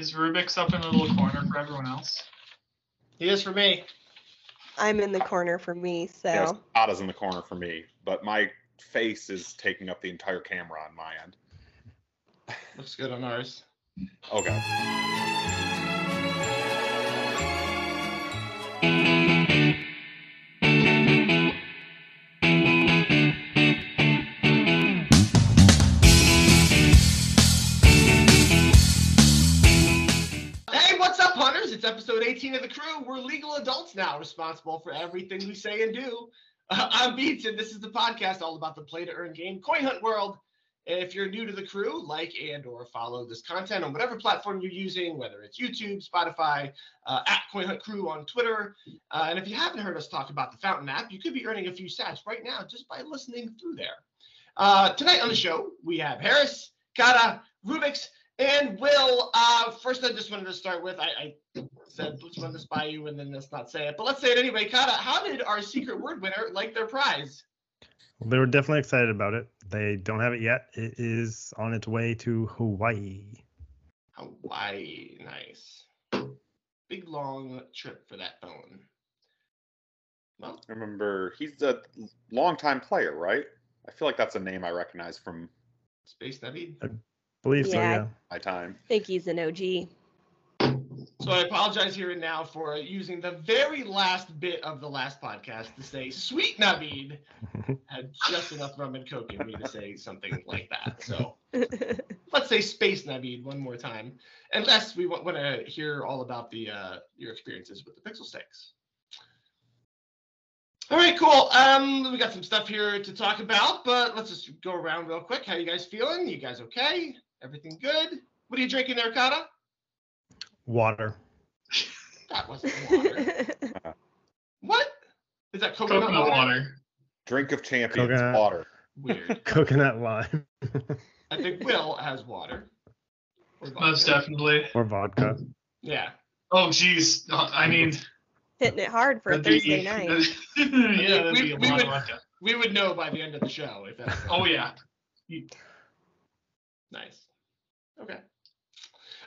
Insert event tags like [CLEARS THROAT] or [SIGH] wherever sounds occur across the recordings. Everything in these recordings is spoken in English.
Is Rubix up in the little corner for everyone else? He is for me. I'm in the corner for me, so Yes, Ada's in the corner for me, but my face is taking up the entire camera on my end. Looks good on ours. Okay. 18 of the crew. We're legal adults now, responsible for everything we say and do. Uh, I'm Beats, and this is the podcast all about the play to earn game coin hunt world. If you're new to the crew, like and or follow this content on whatever platform you're using, whether it's YouTube, Spotify, uh, at Coin Hunt Crew on Twitter. Uh, and if you haven't heard us talk about the Fountain app, you could be earning a few sats right now just by listening through there. Uh, tonight on the show, we have Harris, Cata, Rubix, and Will, uh, first I just wanted to start with, I, I said, let's run this by you and then let's not say it, but let's say it anyway. Cata, how did our secret word winner like their prize? They were definitely excited about it. They don't have it yet. It is on its way to Hawaii. Hawaii, nice. Big long trip for that phone. Well, Remember, he's a longtime player, right? I feel like that's a name I recognize from Space Navid. Believe so, Yeah. yeah. my time. I think he's an OG. So I apologize here and now for using the very last bit of the last podcast to say sweet Navid [LAUGHS] had just enough rum and coke in me to say something like that. So [LAUGHS] let's say Space Navid one more time, unless we want, want to hear all about the uh, your experiences with the Pixel Stakes. All right, cool. Um, we got some stuff here to talk about, but let's just go around real quick. How you guys feeling? You guys okay? Everything good? What are you drinking there, Cata? Water. [LAUGHS] That wasn't water. [LAUGHS] what? Is that coconut, Coconut water? water. Drink of champions, Coconut. water. Weird. [LAUGHS] Coconut lime. I think Will has water. Most definitely. or vodka. Yeah. Oh, geez. Uh, I mean, Hitting it hard for a that'd be- Thursday night. yeah, that'd We- we would- We would know by the end of the show if that's Oh yeah. Nice. Okay.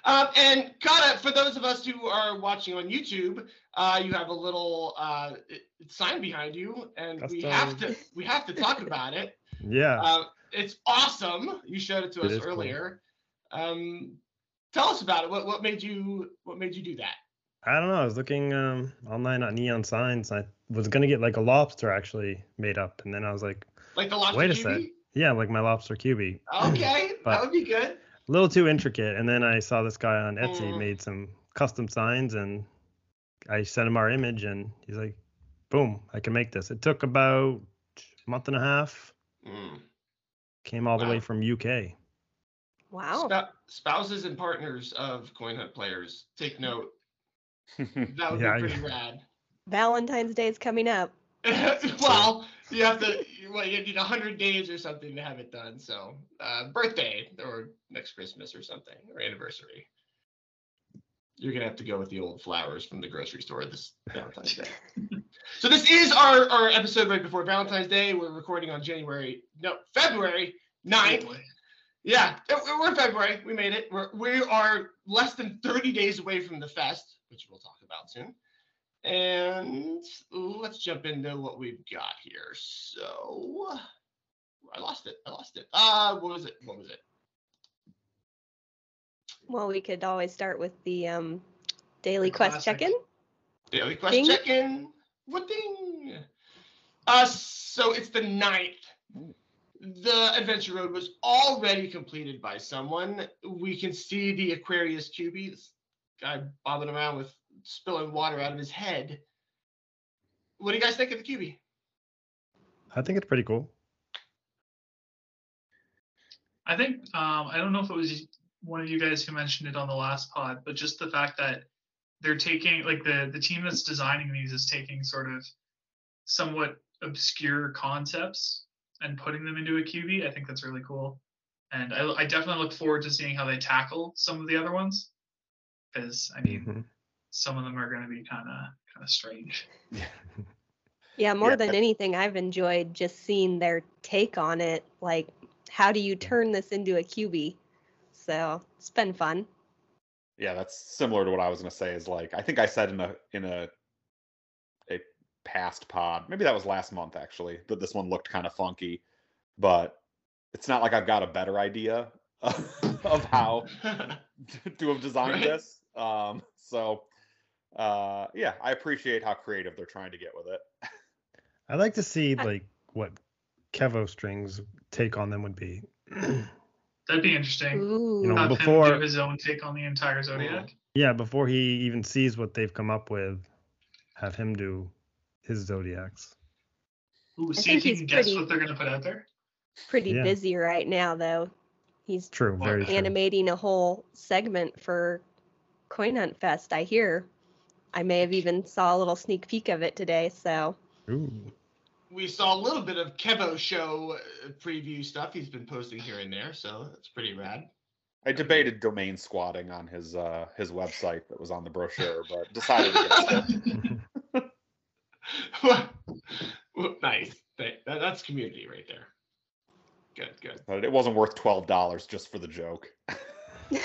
Um, and Cata, for those of us who are watching on YouTube, uh, you have a little uh, sign behind you, and we have to we have to talk about it. [LAUGHS] Yeah. Uh, it's awesome. You showed it to It us cool. earlier. Um, tell us about it. What what made you what made you do that? I don't know. I was looking um, online on neon signs. I was gonna get like a lobster actually made up, and then I was like, Like the lobster Wait a QB? Yeah, like my lobster cubie. Okay, [LAUGHS] that would be good. A little too intricate. And then I saw this guy on Etsy Mm. made some custom signs, and I sent him our image, and he's like, boom, I can make this. It took about a month and a half. Mm. Came all the way from UK. Wow. Spou- spouses and partners of coin hunt players, take note. [LAUGHS] That would Yeah, be pretty rad. Valentine's Day is coming up. [LAUGHS] well, you have to. Well, you need hundred days or something to have it done. So, uh, birthday or next Christmas or something or anniversary. You're gonna have to go with the old flowers from the grocery store this Valentine's Day. [LAUGHS] so this is our our episode right before Valentine's Day. We're recording on January no February 9th. Yeah, we're in February. We made it. We're, we are less than 30 days away from the fest, which we'll talk about soon. And let's jump into what we've got here. So I lost it. I lost it. Uh, what was it? What was it? Well, we could always start with the um, daily The quest check-in. Daily quest check-in. What ding? Uh, so it's the ninth. The adventure road was already completed by someone. We can see the Aquarius QB, this guy bobbing around with spilling water out of his head. What do you guys think of the QB? I think it's pretty cool. I think um, I don't know if it was one of you guys who mentioned it on the last pod, but just the fact that they're taking like the the team that's designing these is taking sort of somewhat obscure concepts and putting them into a QB. I think that's really cool, and I, I definitely look forward to seeing how they tackle some of the other ones, because I mean Mhm. Some of them are going to be kind of kind of strange. Yeah, yeah, more Yeah. than anything, I've enjoyed just seeing their take on it. Like, how do you turn this into a QB? So it's been fun. Yeah, that's similar to what I was gonna say. Is like I think I said in a in a a past pod, maybe that was last month actually, that this one looked kind of funky, but it's not like I've got a better idea [LAUGHS] of how [LAUGHS] to have designed Right. this. Um, so uh, yeah, I appreciate how creative they're trying to get with it. I'd like to see like what Kevo Strings take on them would be. [CLEARS THROAT] That'd be interesting. Ooh. know, Have him before- do his own take on the entire zodiac. yeah, before he even sees what they've come up with, have him do his zodiacs. Ooh, I see think if you he's can guess pretty- what they're gonna put out there. Pretty Yeah. busy right now, though. He's True, Well, very true. animating a whole segment for Coin Hunt Fest. I hear. I may have even saw a little sneak peek of it today. So Ooh. we saw a little bit of Kevo show uh, preview stuff he's been posting here and there, so that's pretty rad. I debated domain squatting on his uh, his website that was on the brochure, but decided against it. [LAUGHS] Well, nice. That, that- that's community right there. Good, good. But it wasn't worth twelve dollars just for the joke. [LAUGHS]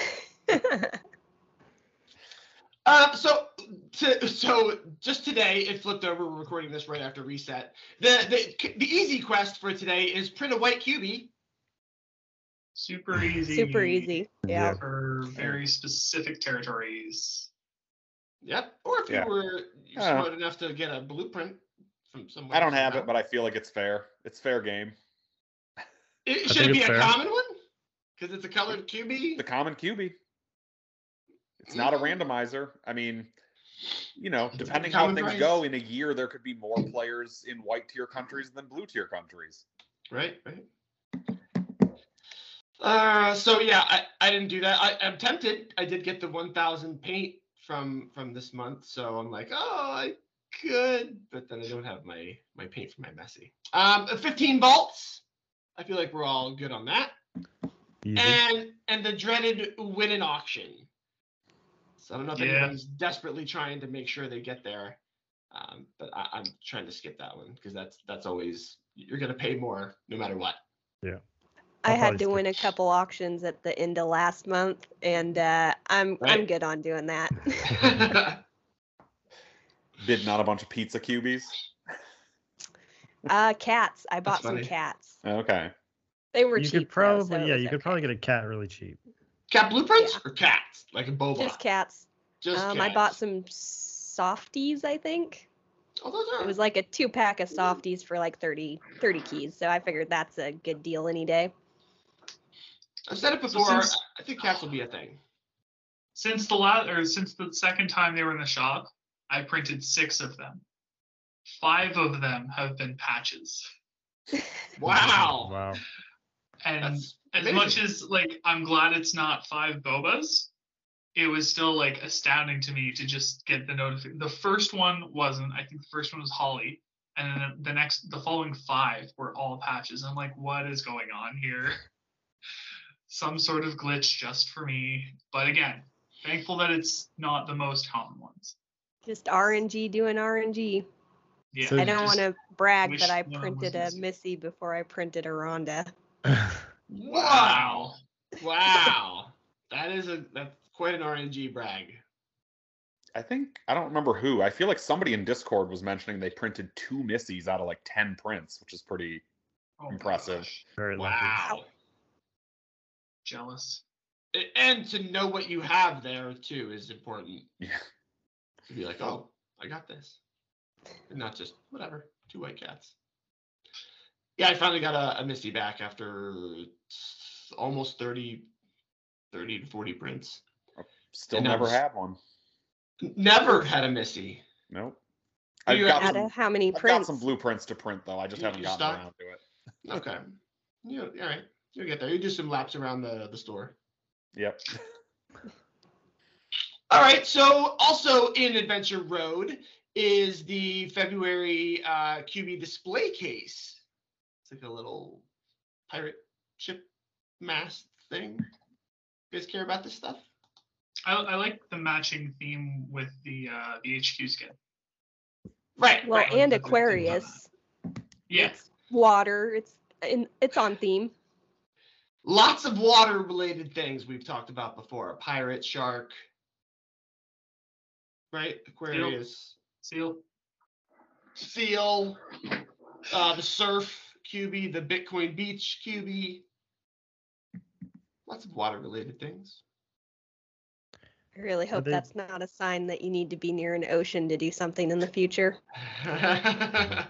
Uh, so, to, so just today it flipped over. We're recording this right after reset. The, the the easy quest for today is print a white QB. Super [SIGHS] easy. super easy. Yeah. For very specific territories. Yep. Or if Yeah. you were Yeah. smart enough to get a blueprint from somewhere. I don't have it, but I feel like it's fair. It's fair game. it, should it be a fair. common one? Because it's a colored QB. The common QB. It's not a Mm. randomizer. I mean, you know, depending how things price. go in a year, there could be more players in white tier countries than blue tier countries. Right, right. Uh, so yeah, I, I didn't do that. I, I'm tempted. I did get the 1,000 paint from from this month, so I'm like, oh, I could, but then I don't have my my paint for my messy. Um, 15 bolts. I feel like we're all good on that. Easy. And and the dreaded win an auction. So I don't know if Yeah. anyone's desperately trying to make sure they get there, um, but I, I'm trying to skip that one because that's that's always you're gonna pay more no matter what. Yeah. I'll had to skip- win a couple auctions at the end of last month, and uh, I'm I'm good on doing that. [LAUGHS] [LAUGHS] Bidding on a bunch of pizza cubies. uh, cats. I bought some cats. Okay. They were you cheap. could though, probably so yeah, was you could okay. probably get a cat really cheap. Cat blueprints Yeah. or cats? Like a boba? just cats. Just um, I bought some softies. I think Oh, those are. it was like a two pack of softies for like 30 30 keys. So I figured that's a good deal any day. I've said it So before. since- I think cats will be a thing. Since the last or since the second time they were in the shop, I printed six of them. Five of them have been patches. Wow. Wow. And That's as amazing. much as like I'm glad it's not five bobas, it was still like astounding to me to just get the notification. The first one wasn't. I think the first one was Holly, and then the next, the following five were all patches. I'm like, what is going on here? [LAUGHS] Some sort of glitch just for me. But again, thankful that it's not the most common ones. Just RNG doing RNG. Yeah, So I don't want to brag, wish but I printed a. Missy before I printed a Rhonda. Wow. Wow. that is a that's quite an RNG brag. I think I don't remember who. I feel like somebody in Discord was mentioning they printed two missies out of like ten prints, which is pretty Oh impressive. gosh, Very lucky. Wow. Jealous. And to know what you have there too is important. Yeah. To be like, oh, I got this. And not just whatever, two white cats. Yeah, I finally got a, a Misty back after almost 30, 30 to 40 prints. Still And never was- had one. Never had a Missy. Nope. I've you got, Out some, of how many I've got some blueprints to print though. I just You- haven't you gotten stock? around to it. [LAUGHS] Okay. You all right. You'll get there. You do some laps around the, the store. Yep. [LAUGHS] All right. So also in Adventure Road is the February uh, QB display case. It's like a little pirate ship mast thing. You guys care about this stuff? I, I like the matching theme with the uh, the HQ skin. Right. well, right. and Like the- the- Aquarius. Yeah, It's water. It's in, it's on theme. Lots of water related things we've talked about before. Pirate, shark, right? Aquarius, Seal. Seal, uh, the Surf QB, the Bitcoin Beach QB. Lots of water related things. I really hope they- that's not a sign that you need to be near an ocean to do something in the future. [LAUGHS] I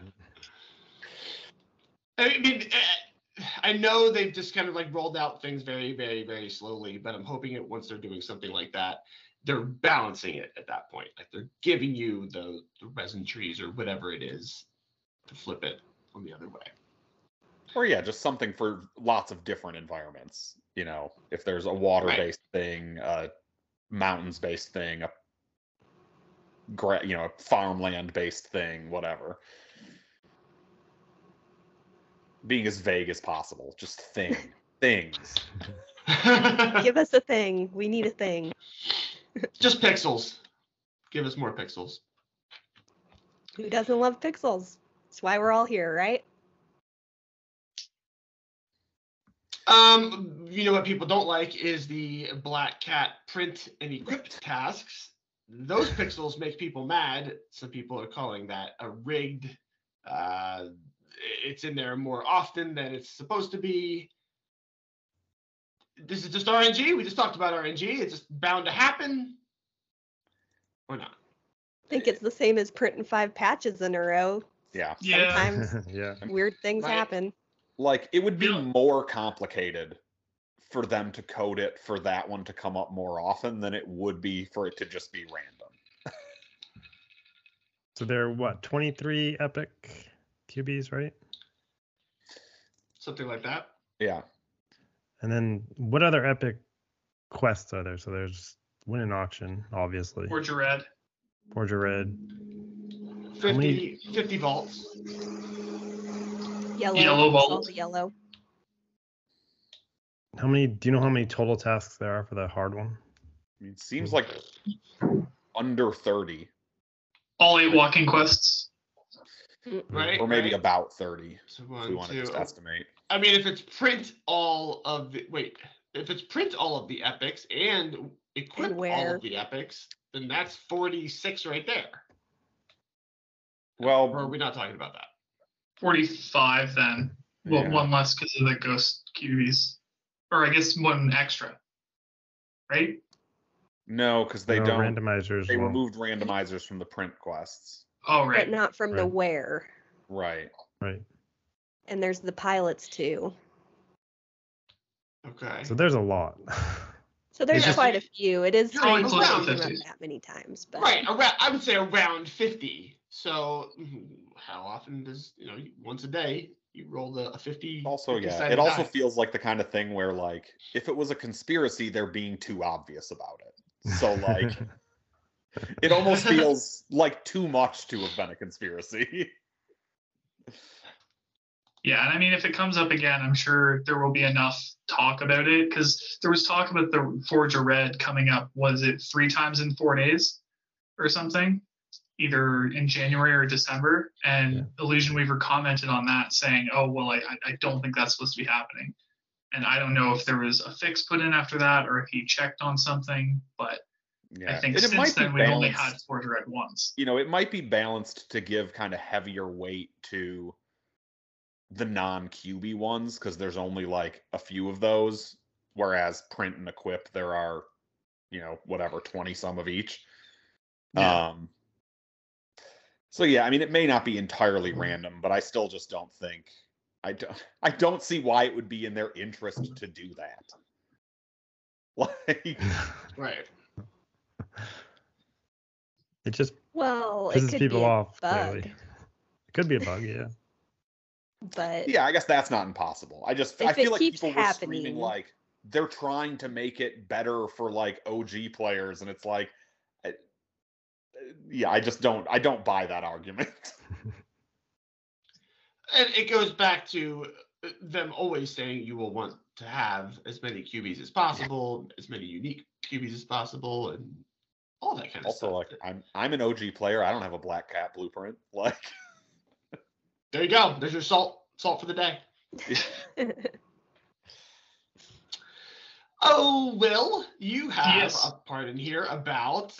mean, eh, I know they've just kind of like rolled out things very, very, very slowly, but I'm hoping it once they're doing something like that, they're balancing it at that point. Like they're giving you the, the resin trees or whatever it is to flip it on the other way. Or yeah, just something for lots of different environments. You know, if there's a water-based thing, a mountains-based thing, a gra- you know, a farmland-based thing, whatever. Being as vague as possible, just thing, [LAUGHS] things. Give us a thing. We need a thing. just pixels. Give us more pixels. Who doesn't love pixels? That's why we're all here, right? Um, you know what people don't like is the black cat print and equipped tasks. Those pixels make people mad. Some people are calling that a rigged. Uh, it's in there more often than it's supposed to be. This is just RNG. We just talked about RNG. It's just bound to happen, or not. I think it's the same as printing five patches in a row. Yeah. Yeah. Sometimes [LAUGHS] yeah. weird things Right. happen. Like it would be Yeah. more complicated for them to code it for that one to come up more often than it would be for it to just be random. So there are what 23 epic QBs, right? Something like that. Yeah. And then what other epic quests are there? So there's win an auction, obviously. Or Jared. Forge red. 50, many- 50 vaults. Yellow. Yellow it's all the yellow. How many? Do you know how many total tasks there are for the hard one? I mean, it seems like under 30 All eight walking quests. Right. or maybe right. about 30 So if we one, want to just oh. estimate. I mean, if it's print all of the wait, if it's print all of the epics and equip all of the epics, then that's forty six right there. Well, Or are we not talking about that? 45 then. Well, Yeah. one less because of the ghost QBs. Or I guess one extra. Right? no, because they No, don't. randomizers. They won't. removed randomizers from the print quests. Oh, right. But not from the where. Right. Right. And there's the pilots too. Okay. So there's a lot. [LAUGHS] So there's just- quite a few. It is You're strange only to close to see them 50. that many times, but right, around I would say around fifty. So mhm, how often does you know once a day you roll the a fifty? Also, 50 yeah, it also die. feels like the kind of thing where, like, if it was a conspiracy, they're being too obvious about it. So, like, [LAUGHS] it almost feels like too much to have been a conspiracy. [LAUGHS] Yeah, and I mean, if it comes up again, I'm sure there will be enough talk about it because there was talk about the Forge of Red coming up. Was it three times in four days or something? Either in January or December. And Yeah. Illusion Weaver commented on that saying, oh, well, I, I- don't think that's supposed to be happening. And I don't know if there was a fix put in after that or if he checked on something, but Yeah, I think and since then we've only had balanced- Forge of Red once. you know, it might be balanced to give kind of heavier weight to the non QB ones because there's only like a few of those, whereas print and equip there are, you know, whatever twenty some of each. Yeah. Um. So yeah, I mean, it may not be entirely random, but I still just don't think I don't I don't see why it would be in their interest to do that. [LAUGHS] Like, right. it just well, it pisses could people be a off. bug, Clearly, it could be a bug. Yeah. But yeah, I guess that's not impossible. I just I feel like keeps people were screaming like they're trying to make it better for like OG players, and it's like, I- yeah, I just don't I don't buy that argument. [LAUGHS] And it goes back to uh, them always saying you will want to have as many QBs as possible, as many unique QBs as possible, and all that kind of stuff. also, like I'm I'm an OG player. I don't have a Black Cat blueprint. [LAUGHS] Like, there you go. There's your salt. Salt for the day. [LAUGHS] Oh, Will, you have Yes. a part in here about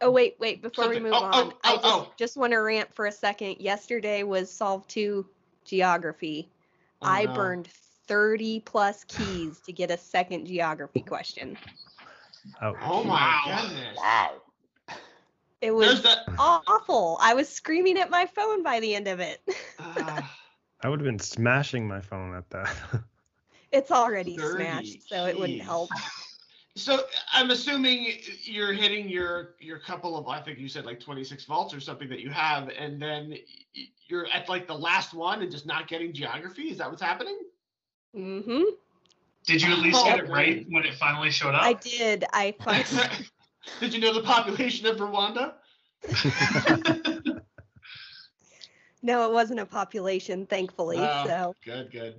Oh wait, wait. Before we move oh, oh on, oh, I oh, just oh. just want to rant for a second. Yesterday was Solve Two Geography. Oh, I no. burned 30 plus keys to get a second geography question. Ouch. Oh my Wow. goodness. Wow. It was that. [SIGHS] awful. I was screaming at my phone by the end of it. ah, [LAUGHS] I would have been smashing my phone at that. [LAUGHS] It's already 30 smashed, so it wouldn't help. so I'm assuming you're hitting your your couple of I think you said like 26 vaults or something that you have, and then you're at like the last one and just not getting geography. Is that what's happening? Mm-hmm. Did you at least get it Oh, right when it finally showed up? I did. I finally, [LAUGHS] Did you know the population of Rwanda? [LAUGHS] no, it wasn't a population, thankfully. Oh, So, Good, good.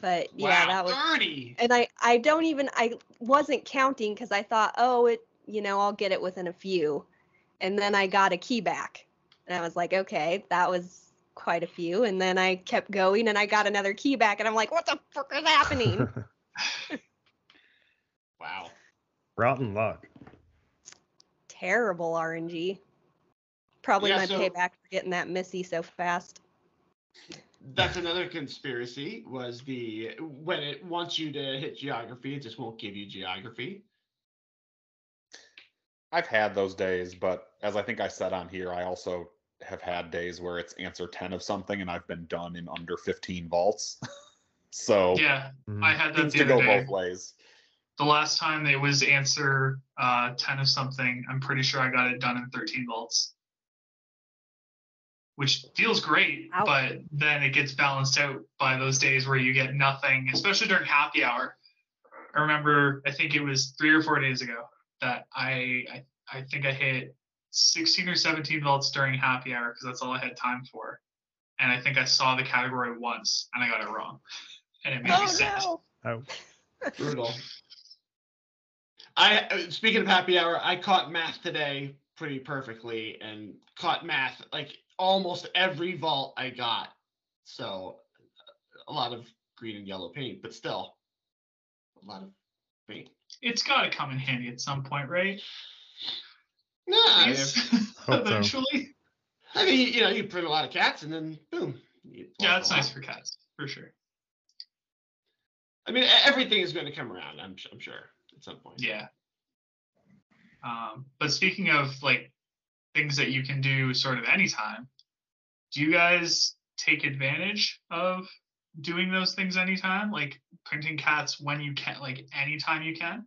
but yeah, wow, that was. 30. And I, I don't even, I wasn't counting because I thought, oh, it, you know, I'll get it within a few, and then I got a key back, and I was like, okay, that was quite a few, and then I kept going, and I got another key back, and I'm like, what the frick is happening? [LAUGHS] [LAUGHS] Wow. Rotten luck. Terrible RNG. Probably Yeah, my so- payback for getting that Missy so fast. That's another conspiracy was the when it wants you to hit geography, it just won't give you geography. I've had those days, but as I think I said on here, I also have had days where it's answer 10 of something and I've been done in under 15 vaults. [LAUGHS] so yeah. I had that seems the to other go day. both ways. The last time it was answer uh, 10 of something, I'm pretty sure I got it done in 13 vaults. Which feels great, Ow. but then it gets balanced out by those days where you get nothing, especially during happy hour. I remember, I think it was three or four days ago that I, I, I think I hit 16 or 17 vaults during happy hour because that's all I had time for. And I think I saw the category once and I got it wrong. [LAUGHS] And it made me Oh sad. no! Ouch. Brutal. I uh, speaking of happy hour, I caught math today pretty perfectly and caught math like almost every vault I got. So a lot of green and yellow paint, but still a lot of paint. It's got to come in handy at some point, right? Nah, I, Please? [LAUGHS] Hope so. Eventually. I mean, you know, you print a lot of cats and then boom. Yeah, vault that's nice for cats, for sure. I mean, everything is going to come around. I'm, I'm sure at some point. Yeah. Um, but speaking of like things that you can do sort of anytime, do you guys take advantage of doing those things anytime? Like printing cats when you can, like anytime you can?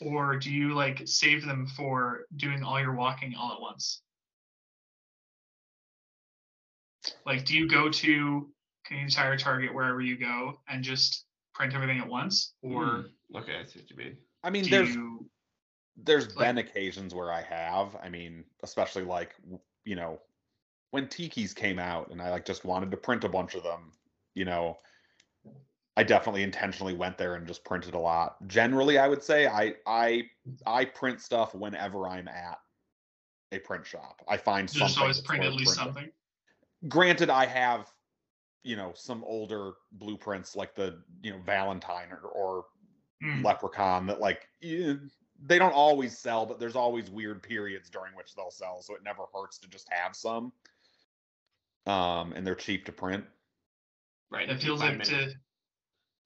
Or do you like save them for doing all your walking all at once? Like, do you go to Canadian Tire Target wherever you go and just print everything at once? Or Hmm, okay, I see what you mean. I mean, do there's you there's like- been occasions where I have. I mean, especially like you know, when Tiki's came out and I like just wanted to print a bunch of them, you know, I definitely intentionally went there and just printed a lot. Generally, I would say I I I print stuff whenever I'm at a print shop. I find just something always print at least printing. something? Granted, I have you know some older blueprints like the you know Valentine or, or Hmm. Leprechaun that like eh, they don't always sell, but there's always weird periods during which they'll sell, so it never hurts to just have some. Um, and they're cheap to print. Right. It feels like to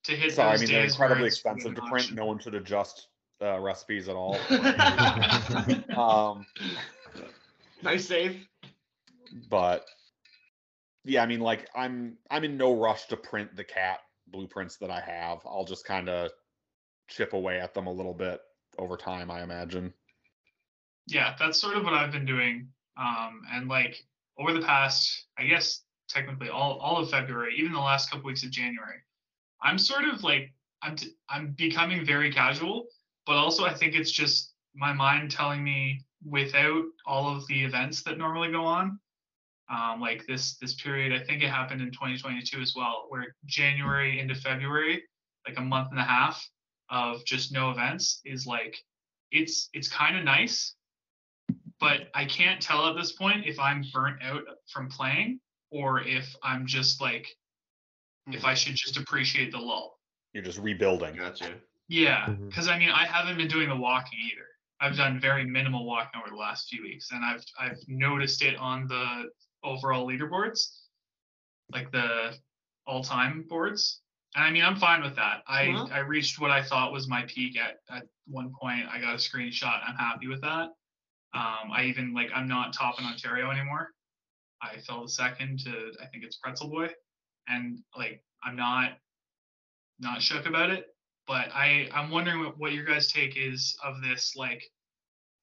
to hit So I mean, they're incredibly expensive to print. No one should adjust uh, recipes at all. [LAUGHS] um, nice save. but yeah, I mean, like I'm I'm in no rush to print the cat blueprints that I have. I'll just kind of chip away at them a little bit over time, I imagine. yeah, that's sort of what I've been doing. Um, and like over the past, I guess technically all all of February, even the last couple weeks of January, I'm sort of like I'm t- I'm becoming very casual, but also I think it's just my mind telling me without all of the events that normally go on. Um, like this this period, I think it happened in 2022 as well, where January into February, like a month and a half of just no events, is like it's it's kind of nice but I can't tell at this point if I'm burnt out from playing or if I'm just like if hmm. I should just appreciate the lull. You're just rebuilding. Gotcha. Yeah, mm-hmm. because I mean I haven't been doing the walking either. I've done very minimal walking over the last few weeks, and I've I've noticed it on the overall leaderboards, like the all-time boards. And I mean, I'm fine with that. I. I reached what I thought was my peak at at one point. I got a screenshot. I'm happy with that. Um, I even like I'm not top in Ontario anymore. I fell to second to I think it's Pretzel Boy, and like I'm not not shook about it. But I I'm wondering what, what your guys' take is of this like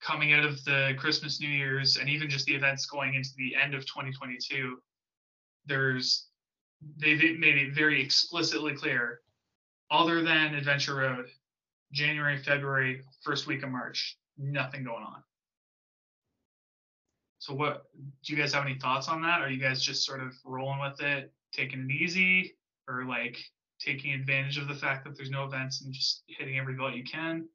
coming out of the Christmas, New Year's, and even just the events going into the end of 2022. There's they've made it very explicitly clear, other than Adventure Road, January, February, first week of March, nothing going on. So what do you guys have any thoughts on that? Are you guys just sort of rolling with it, taking it easy, or like taking advantage of the fact that there's no events and just hitting every vote you can?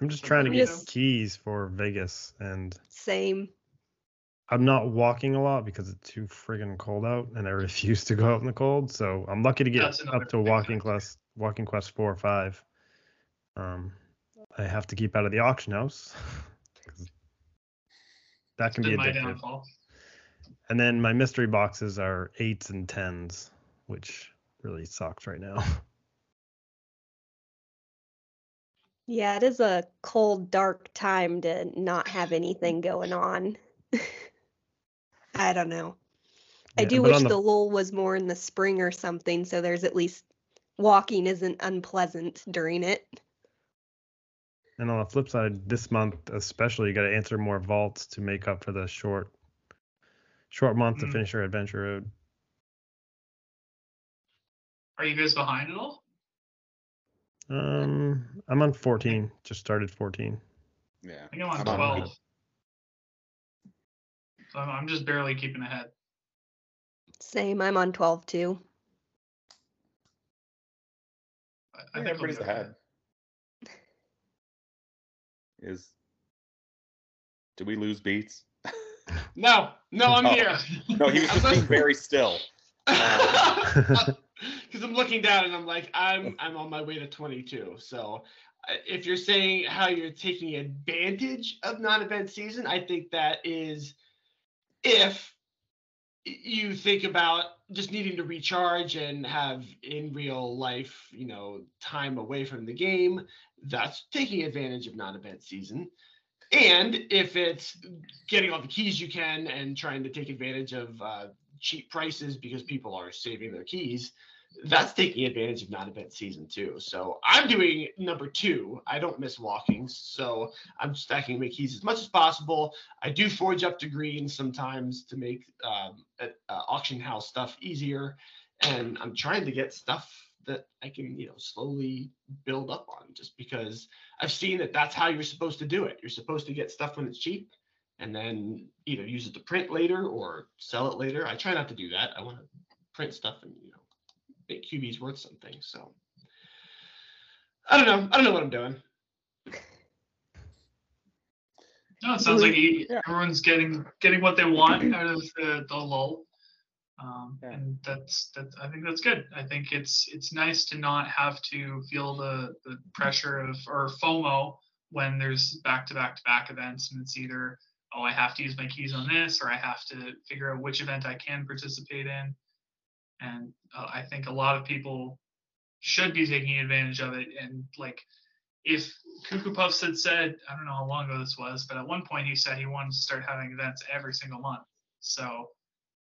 I'm just So trying to get keys for Vegas, and Same. I'm not walking a lot because it's too friggin' cold out, and I [LAUGHS] refuse to go out in the cold. So I'm lucky to get up to walking factor. quest, walking quest four or five. Um, I have to keep out of the auction house. [LAUGHS] that can be Been addictive. downfall. And then my mystery boxes are eights and tens, which really sucks right now. [LAUGHS] Yeah, it is a cold, dark time to not have anything going on. I don't know. I do wish on the lull was more in the spring or something, so there's at least walking isn't unpleasant during it. And on the flip side, this month especially, you got to answer more vaults to make up for the short, short month to Mm. finish your adventure road. Are you guys behind at all? Um, I'm on 14. Just started 14. Yeah. I think I'm on I'm 12. nine. So I'm, I'm just barely keeping ahead. Same, I'm on 12 too. I, I think I'll everybody's okay. ahead. Is did we lose beats? No, no, I'm No. [LAUGHS] here. No, he was just being very still. [LAUGHS] [LAUGHS] Because I'm looking down and I'm like, I'm I'm on my way to 22. So uh, if you're saying how you're taking advantage of non-event season, I think that is if you think about just needing to recharge and have in real life, you know, time away from the game, that's taking advantage of non-event season. And if it's getting all the keys you can and trying to take advantage of uh, cheap prices because people are saving their keys, that's taking advantage of non-event season too. So I'm doing number two. I don't miss walkings, so I'm stacking my keys as much as possible. I do forge up to green sometimes to make um, uh, auction house stuff easier, and I'm trying to get stuff that I can, you know, slowly build up on. Just because I've seen that that's how you're supposed to do it. You're supposed to get stuff when it's cheap, and then either use it to print later or sell it later. I try not to do that. I want to print stuff and you know make QBs worth something. So I don't know. I don't know what I'm doing. No, it sounds like you, Yeah. everyone's getting getting what they want [CLEARS THROAT] out of the, the lull. Um, Yeah. and that's that. I think that's good. I think it's it's nice to not have to feel the the pressure of or FOMO when there's back to back to back events and it's either oh I have to use my keys on this or I have to figure out which event I can participate in. And uh, I think a lot of people should be taking advantage of it and like if Cuckoo Puffs had said, I don't know how long ago this was, but at one point he said he wanted to start having events every single month. So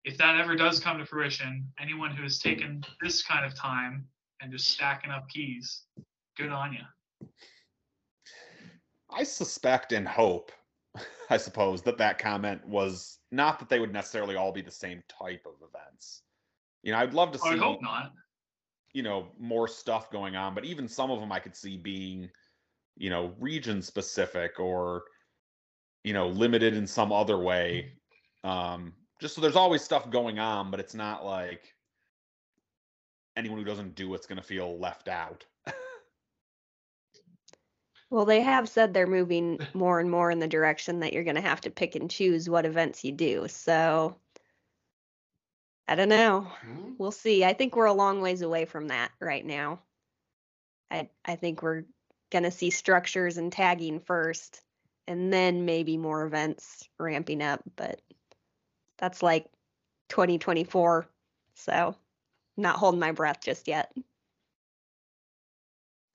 if that ever does come to fruition, anyone who has taken this kind of time and just stacking up keys, good on you. I suspect and hope, I suppose, that that comment was not that they would necessarily all be the same type of events. You know, I'd love to see, would hope not. you know, more stuff going on, but even some of them I could see being, you know, region specific or, you know, limited in some other way. Um, just so there's always stuff going on, but it's not like anyone who doesn't do it's going to feel left out. [LAUGHS] Well, they have said they're moving more and more in the direction that you're going to have to pick and choose what events you do. So I don't know. Hmm? We'll see. I think we're a long ways away from that right now. I I think we're going to see structures and tagging first and then maybe more events ramping up, but that's like 2024. So, not holding my breath just yet.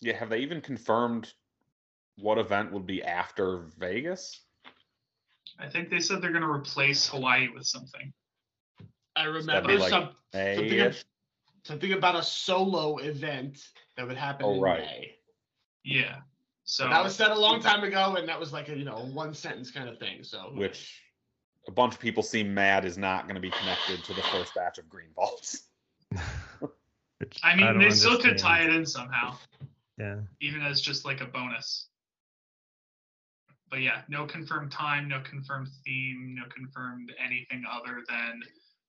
Yeah, have they even confirmed what event would be after Vegas? I think they said they're going to replace Hawaii with something. I remember like some, something, ab- something about a solo event that would happen Oh, in right. May. Yeah. So That was said a long time ago, and that was like a you know one sentence kind of thing. So which a bunch of people seem mad is not going to be connected to the first batch of green balls. [LAUGHS] I mean, don't they still could tie it in somehow, Yeah. even as just like a bonus. But yeah, no confirmed time, no confirmed theme, no confirmed anything other than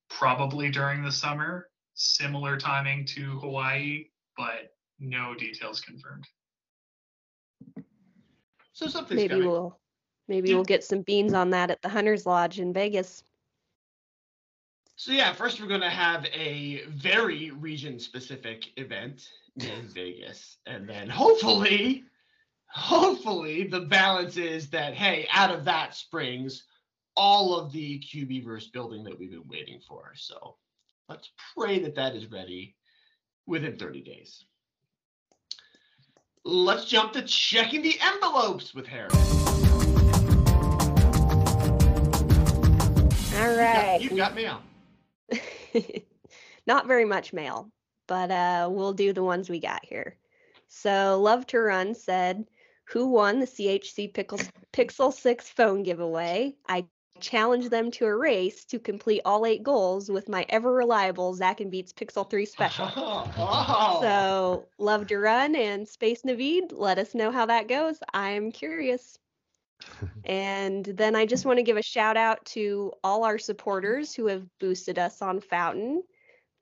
probably during the summer, similar timing to Hawaii, but no details confirmed. so something's Maybe coming. we'll maybe Yeah. we'll get some beans on that at the Hunters Lodge in Vegas. So yeah, first we're gonna have a very region-specific event in [LAUGHS] Vegas, and then hopefully, hopefully the balance is that hey, out of that springs all of the QBverse building that we've been waiting for. So let's pray that that is ready within 30 days. Let's jump to checking the envelopes with Harry. All right. You've got- you've got mail. [LAUGHS] Not very much mail, but uh, we'll do the ones we got here. So, Love to Run said, Who won the CHC Pixel 6 phone giveaway? I challenged them to a race to complete all eight goals with my ever reliable Zack and Beats Pixel 3 [LAUGHS] special. oh. So, Love to Run and Space Navid, let us know how that goes. I'm curious. [LAUGHS] And then I just want to give a shout out to all our supporters who have boosted us on Fountain.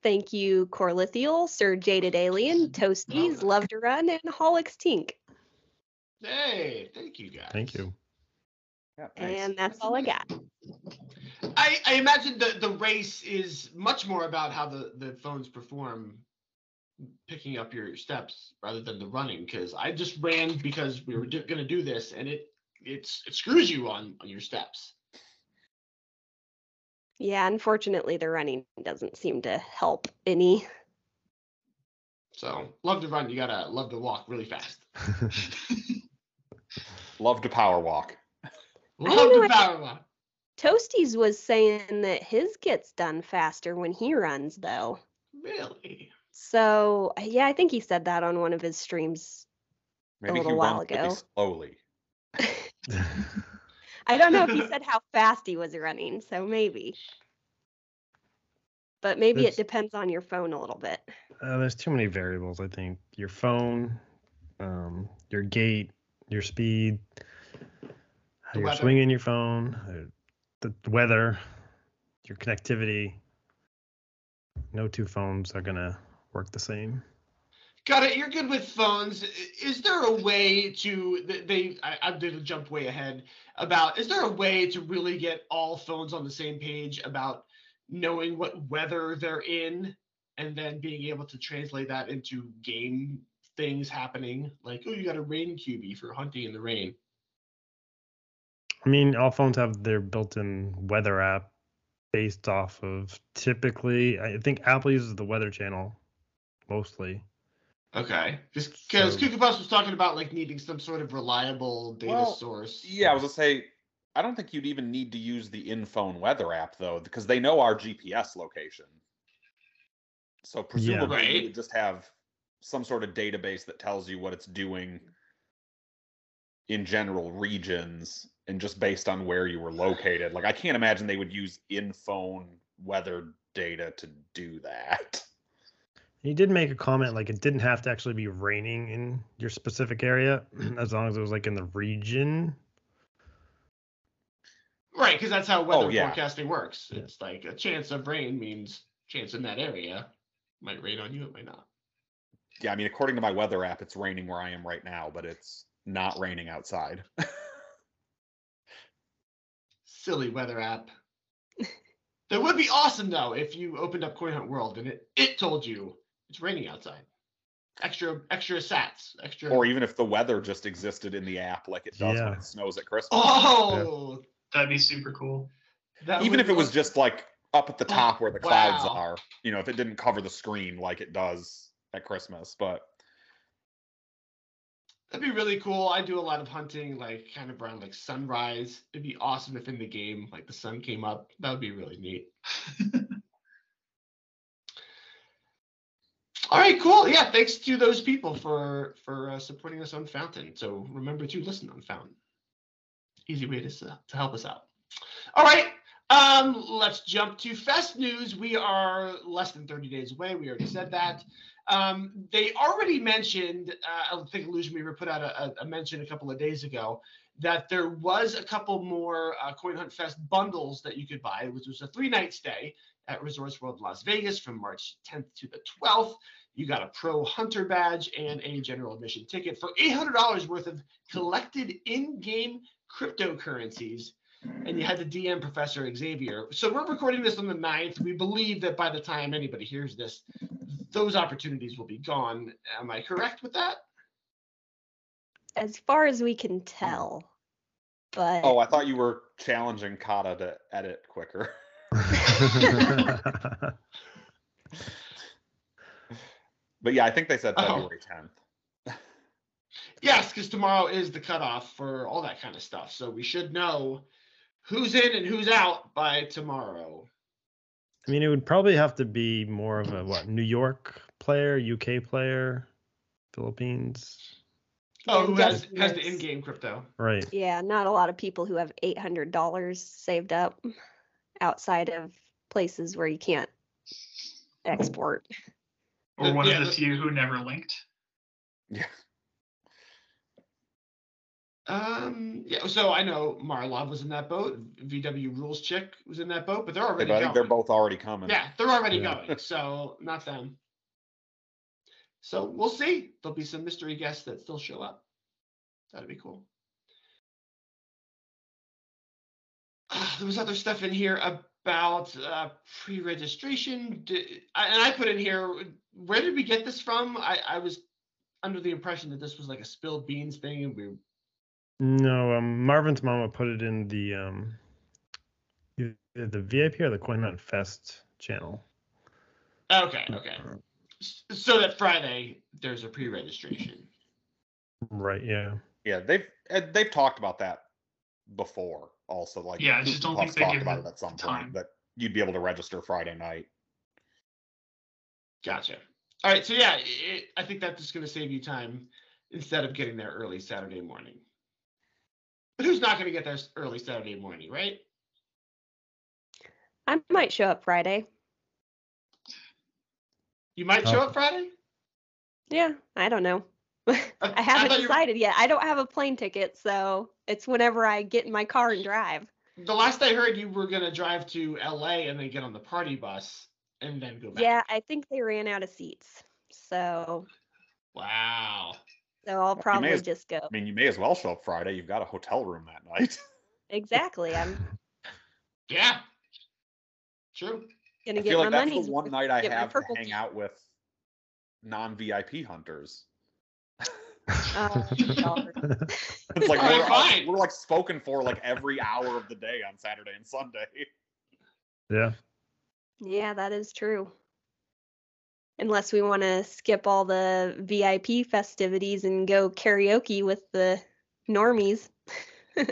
Thank you, Corlithial, Sir Jaded Alien, [LAUGHS] Toasties, Oh. Love to Run, and Holix Tink. Hey, thank you guys. Thank you. Yeah, thanks. And that's all I got. I, I imagine the, the race is much more about how the, the phones perform picking up your steps rather than the running because I just ran because we were do, going to do this and it it's it screws you on, on your steps. Yeah, unfortunately, the running doesn't seem to help any. So love to run, you gotta love to walk really fast. [LAUGHS] [LAUGHS] Love to power walk. Don't Love know to if- power walk. Toasties was saying that his gets done faster when he runs, though. Really? So, yeah, I think he said that on one of his streams Maybe little he while runs really ago. slowly. [LAUGHS] I don't know if he [LAUGHS] said how fast he was running, so maybe. But maybe It's- it depends on your phone a little bit. Uh, there's too many variables. I think your phone, um, your gait, your speed, how The you're weather. swinging your phone, the weather, your connectivity. No two phones are gonna work the same. Got it. You're good with phones. Is there a way to they? I, I did jump way ahead about. Is there a way to really get all phones on the same page about knowing what weather they're in, and then being able to translate that into game things happening? Like, oh, you got a rain QB for hunting in the rain. I mean, all phones have their built-in weather app based off of typically. I think Apple uses the Weather Channel mostly. Okay, just because So- Cuckoo Puffs was talking about like needing some sort of reliable data Well, source. Yeah, I was gonna say, I don't think you'd even need to use the in-phone weather app though, because they know our GPS location. So presumably Right. you would just have some sort of database that tells you what it's doing in general regions and just based on where you were located. Like I can't imagine they would use in-phone weather data to do that. He did make a comment like it didn't have to actually be raining in your specific area [CLEARS THROAT] as long as it was like in the region. Right, because that's how oh, weather Oh, yeah. forecasting works. Yeah. It's like a chance of rain means chance in that area. Might rain on you, it might not. Yeah, I mean according to my weather app it's raining where I am right now, but it's not raining outside. [LAUGHS] Silly weather app. that would be awesome though if you opened up Coin Hunt World and it, it told you it's raining outside. extra extra sats, extra. Or even if the weather just existed in the app like it does when it snows at Christmas. oh, That'd be super cool. that even if it was look- just like up at the top where the clouds wow. are, you know, if it didn't cover the screen like it does at Christmas. But That'd be really cool. I do a lot of hunting, like kind of around like sunrise. It'd be awesome if in the game, like the sun came up. That would be really neat. [LAUGHS] All right, cool. Yeah, thanks to those people for for uh, supporting us on Fountain. So remember to listen on Fountain. Easy way to s- to help us out. All right, um, let's jump to Fest news. We are less than 30 days away. We already said that. Um, they already mentioned, uh, I think Illusion Weaver put out a, a- mention a couple of days ago that there was a couple more uh, Coin Hunt Fest bundles that you could buy, which was a three night stay at Resorts World Las Vegas from March 10th to the 12th. You got a pro hunter badge and a general admission ticket for $800 worth of collected in game cryptocurrencies. And you had to DM Professor Xavier. So we're recording this on the 9th. We believe that by the time anybody hears this, those opportunities will be gone. Am I correct with that? As far as we can hmm. tell. But oh, I thought you were challenging Cata to edit quicker. [LAUGHS] But yeah, I think they said Oh. February 10th. Yes, because tomorrow is the cutoff for all that kind of stuff. So we should know who's in and who's out by tomorrow. I mean, it would probably have to be more of a what New York player, UK player, Philippines, Oh, who has has the in-game crypto? right? yeah, not a lot of people who have eight hundred dollars saved up outside of places where you can't export. Or one yeah, of the the- few who never linked. Yeah. Um, yeah. So I know Marlov was in that boat. VW Rules chick was in that boat, but they're already I think they're both already coming. Yeah, they're already Yeah. going. So not them. So we'll see. There'll be some mystery guests that still show up. That'd be cool. Ah, [SIGHS] there was other stuff in here about uh, pre-registration, D- I- and I put in here. Where did we get this from? I, I was under the impression that this was like a spilled beans thing, and we No, um, Marvin's mama put it in the um, either the VIP or the Coin Hunt Fest channel. okay, okay. So that Friday there's a pre-registration. Right. Yeah. Yeah, they've uh, they've talked about that before. Also, like Yeah, I just don't think they talked about it it at some time. point that you'd be able to register Friday night. Gotcha. All right, so yeah, it, I think that's just going to save you time instead of getting there early Saturday morning. But who's not going to get there early Saturday morning, right? I might show up Friday. You might oh. show Oh. up Friday. Yeah, I don't know. I- [LAUGHS] uh, I I haven't thought you- decided yet. I don't have a plane ticket, so it's whenever I get in my car and drive. The last I heard, you were going to drive to LA and then get on the party bus and then go back. Yeah, I think they ran out of seats. So Wow. So I'll probably as- just go. I mean, you may as well show up Friday. You've got a hotel room that night. [LAUGHS] Exactly. I'm Yeah. True. gonna I get feel my like that's the one night I have to hang out with non-VIP hunters. Oh, [LAUGHS] God. [LAUGHS] It's like we're, fine. we're like spoken for like every hour of the day on Saturday and Sunday. Yeah. Yeah, that is true. Unless we want to skip all the VIP festivities and go karaoke with the normies. [LAUGHS]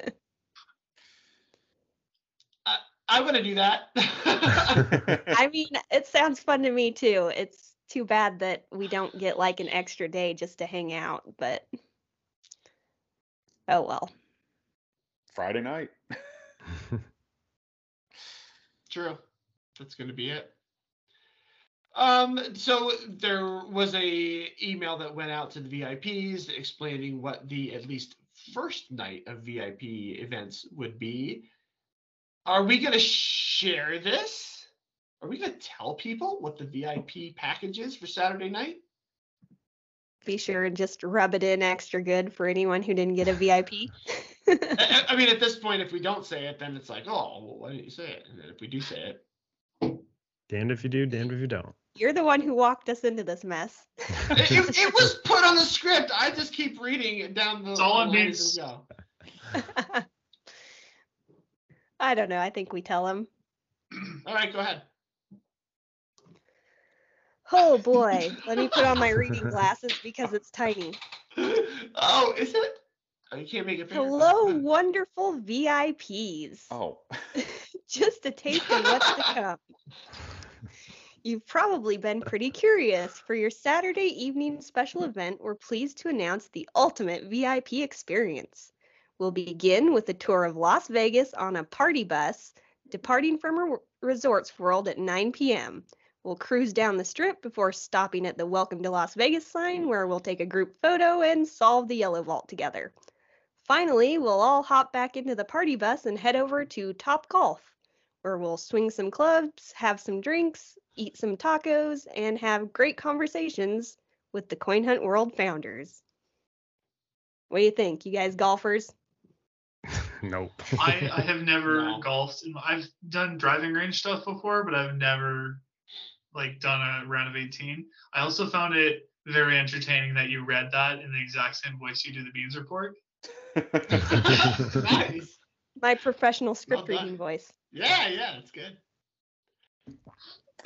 I'm going to do that. [LAUGHS] I mean, it sounds fun to me too. It's too bad that we don't get like an extra day just to hang out, but oh well. Friday night. True. That's going to be it. Um, so there was a email that went out to the VIPs explaining what the at least first night of VIP events would be. Are we going to share this? Are we going to tell people what the VIP package is for Saturday night? Be sure and just rub it in extra good for anyone who didn't get a VIP. [LAUGHS] [LAUGHS] I, I mean, at this point, if we don't say it, then it's like, oh, well, why didn't you say it? And then if we do say it, Damned if you do, damned if you don't. You're the one who walked us into this mess. [LAUGHS] it, it- it was put on the script. I just keep reading it down the. It's all the on me. as we go. [LAUGHS] I don't know. I think we tell him. [CLEARS THROAT] All right, go ahead. Oh boy, [LAUGHS] let me put on my reading glasses because it's tiny. oh, is it? Oh, you can't make it bigger. Hello, wonderful VIPs. Oh, Just a taste of what's to come. You've probably been pretty curious. For your Saturday evening special event, we're pleased to announce the ultimate VIP experience. We'll begin with a tour of Las Vegas on a party bus, departing from Re- Resorts World at 9 p.m. We'll cruise down the strip before stopping at the Welcome to Las Vegas sign, where we'll take a group photo and solve the yellow vault together. Finally, we'll all hop back into the party bus and head over to Top Golf, where we'll swing some clubs, have some drinks, eat some tacos, and have great conversations with the Coin Hunt World founders. What do you think, you guys golfers? [LAUGHS] nope. I, I have never No. golfed. In, I've done driving range stuff before, but I've never like done a round of 18. I also found it very entertaining that you read that in the exact same voice you do the Beans report. [LAUGHS] [LAUGHS] nice. My professional script done. reading voice. Yeah, yeah, that's good.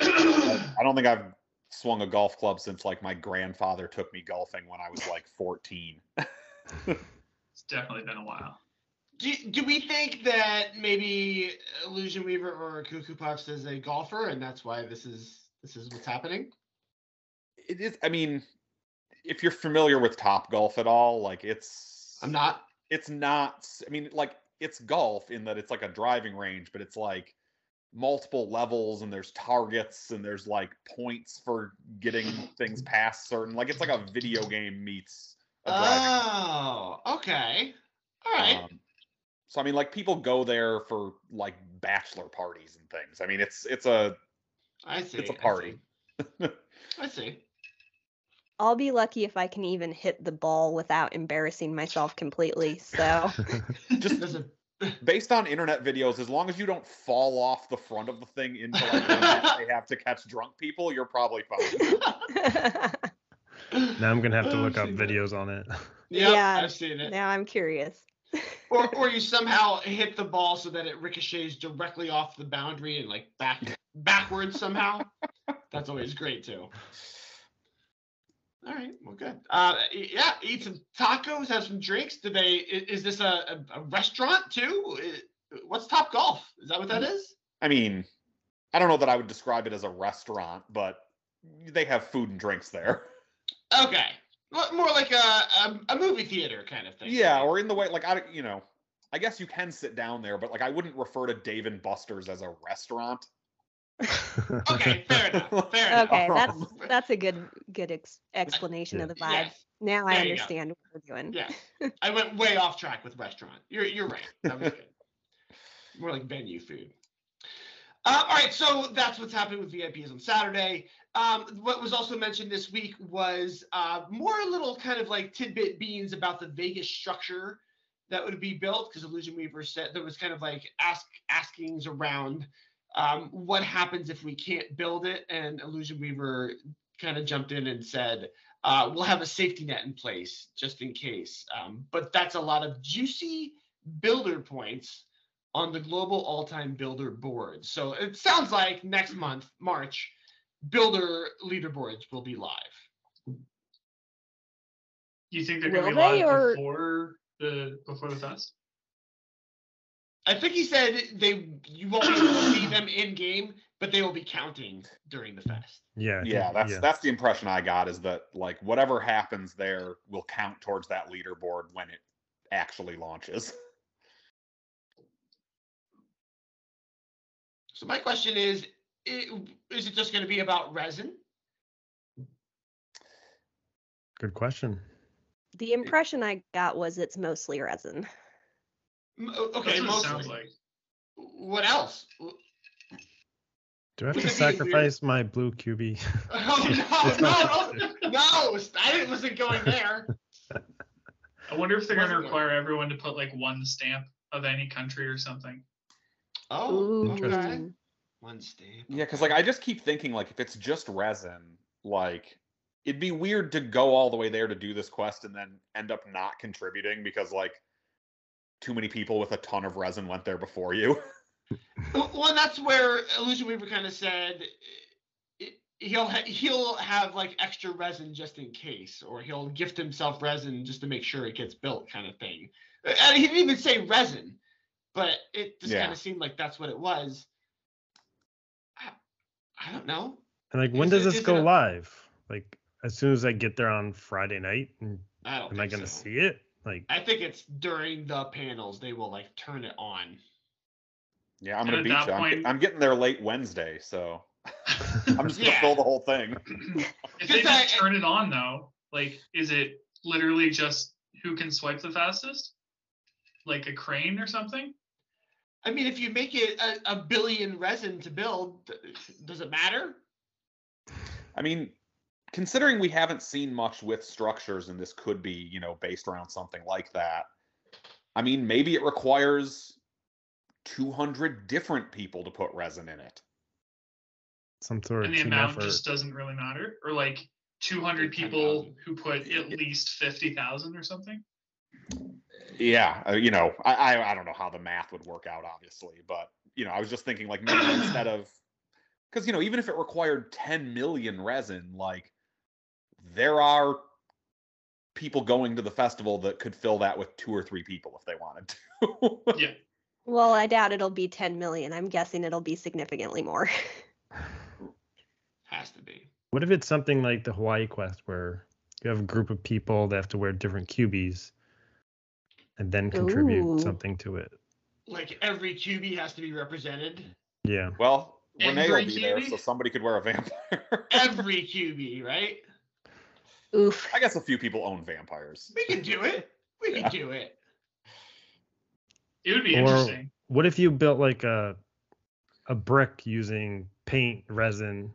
[CLEARS THROAT] I don't think I've swung a golf club since like my grandfather took me golfing when I was like 14. It's definitely been a while. Do, do we think that maybe Illusion Weaver or Cuckoo Puffs is a golfer, and that's why this is this is what's happening? It is. I mean, if you're familiar with Top Golf at all, like it's I'm not. it's not I mean like it's golf in that it's like a driving range but it's like multiple levels and there's targets and there's like points for getting things [LAUGHS] past certain like it's like a video game meets Oh, okay. All right. um, so i mean like people go there for like bachelor parties and things i mean it's it's a I see. it's a party. see. [LAUGHS] I see. I'll be lucky if I can even hit the ball without embarrassing myself completely. So, [LAUGHS] just There's [LAUGHS] based on internet videos as long as you don't fall off the front of the thing into like [LAUGHS] they have to catch drunk people you're probably fine Now I'm gonna have to Oh, look up that. videos on it. Yep, Yeah. I've seen it. now I'm curious. Or or you somehow hit the ball so that it ricochets directly off the boundary and like back backwards somehow. That's always great too. All right, well, good. Uh, yeah, eat some tacos, have some drinks. Do they? Is this a, a, restaurant too? What's Top Golf? Is that what that is? I mean, I don't know that I would describe it as a restaurant, but they have food and drinks there. Okay, Mo- more like a, a a movie theater kind of thing. Yeah, or in the way like I, you know, I guess you can sit down there, but like I wouldn't refer to Dave and Buster's as a restaurant. [LAUGHS] Okay, fair enough. [LAUGHS] Fair enough. Okay, that's Um, that's a good good ex- explanation of the vibe. Yes. Now I There you go. understand what we're doing. Yeah, [LAUGHS] I went way off track with restaurant. You're you're right. That was good. More like venue food. Uh, all right, so that's what's happening with VIPs on Saturday. Um, what was also mentioned this week was uh, more little kind of like tidbit beans about the Vegas structure that would be built because Illusion Weaver said there was kind of like ask askings around um, what happens if we can't build it, and Illusion Weaver kind of jumped in and said, uh, we'll have a safety net in place just in case. Um, but that's a lot of juicy builder points on the global all-time builder board. So it sounds like next month, March, builder leaderboards will be live. Do you think they're gonna be live or- before the before the fest? I think he said they you won't be able to see them in game, but they will be counting during the fest. yeah. Yeah, that's yeah. that's the impression I got is that like whatever happens there will count towards that leaderboard when it actually launches. So my question is, is it just going to be about resin? Good question. The impression I got was it's mostly resin. M- o- Okay, That's what it mostly. sounds like. What else? Do I have to Wouldn't it be weird- sacrifice my blue QB? [LAUGHS] Oh no, no, no, no! I didn't wasn't going there. I wonder if they're gonna Wasn't require everyone to put like one stamp of any country or something. Oh, Ooh. okay. Interesting. One staple. Yeah, because like I just keep thinking like if it's just resin, like it'd be weird to go all the way there to do this quest and then end up not contributing because like too many people with a ton of resin went there before you. [LAUGHS] Well, well, that's where Illusion Weaver kind of said he'll ha- he'll have like extra resin just in case, or he'll gift himself resin just to make sure it gets built, kind of thing. And he didn't even say resin, but it just Yeah. kind of seemed like that's what it was. I, I don't know. And like, when Is does it- this go a- live? Like, as soon as I get there on Friday night, and I don't. am I gonna so. see it? Like, I think it's during the panels they will like turn it on. yeah, I'm gonna beat that you. I'm, I'm getting there late Wednesday, so [LAUGHS] I'm just gonna Yeah. fill the whole thing. [CLEARS THROAT] if they Because I- just turn it on though, like, is it literally just who can swipe the fastest? Like a crane or something? I mean, if you make it a, a billion resin to build, th- does it matter? I mean, considering we haven't seen much with structures and this could be, you know, based around something like that. I mean, maybe it requires 200 different people to put resin in it. some sort of And the team amount effort. just doesn't really matter? Or like 200 people who put at least 50,000 or something? Yeah, uh, you know, I, I I don't know how the math would work out, obviously, but you know, I was just thinking like maybe [CLEARS THROAT] instead of because you know, even if it required 10 million resin, like there are people going to the festival that could fill that with two or three people if they wanted to. Yeah. Well, I doubt it'll be 10 million. I'm guessing it'll be significantly more. [SIGHS] Has to be. What if it's something like the Hawaii Quest where you have a group of people that have to wear different cubies and then contribute Ooh. something to it? Like every QB has to be represented. Yeah. well, Renee will Every be there, so somebody could wear a vampire. [LAUGHS] Every QB, right? Oof. I guess a few people own vampires. We can do it. We can do it. It would be Or- interesting. What if you built like a a brick using paint, resin?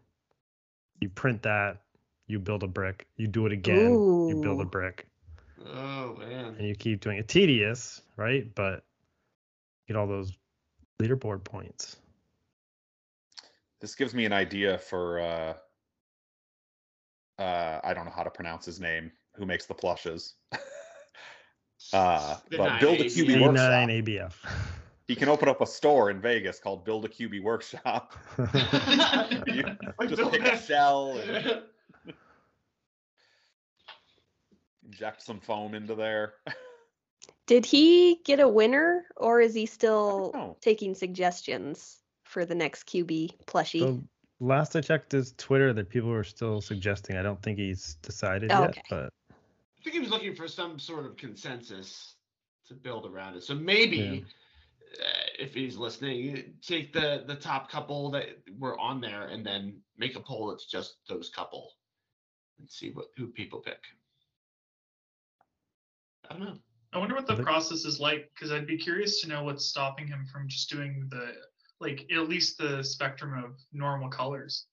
You print that, you build a brick, you do it again, you build a brick, Oh man. and you keep doing it. Tedious, right? But get all those leaderboard points. This gives me an idea for uh uh I don't know how to pronounce his name, who makes the plushes. [LAUGHS] Uh, The but build a 980. QB workshop. ABF. He can open up a store in Vegas called Build a QB Workshop. [LAUGHS] You [LAUGHS] just pick a a- shell and inject some foam into there. Did he get a winner or is he still taking suggestions for the next QB plushie? So last I checked his Twitter, that people were still suggesting. I don't think he's decided Oh, yet, okay. but I think he was looking for some sort of consensus to build around it. So maybe, uh, if he's listening, take the the top couple that were on there and then make a poll that's just those couple, and see what who people pick. I don't know. I wonder what the process is like because I'd be curious to know what's stopping him from just doing the like at least the spectrum of normal colors.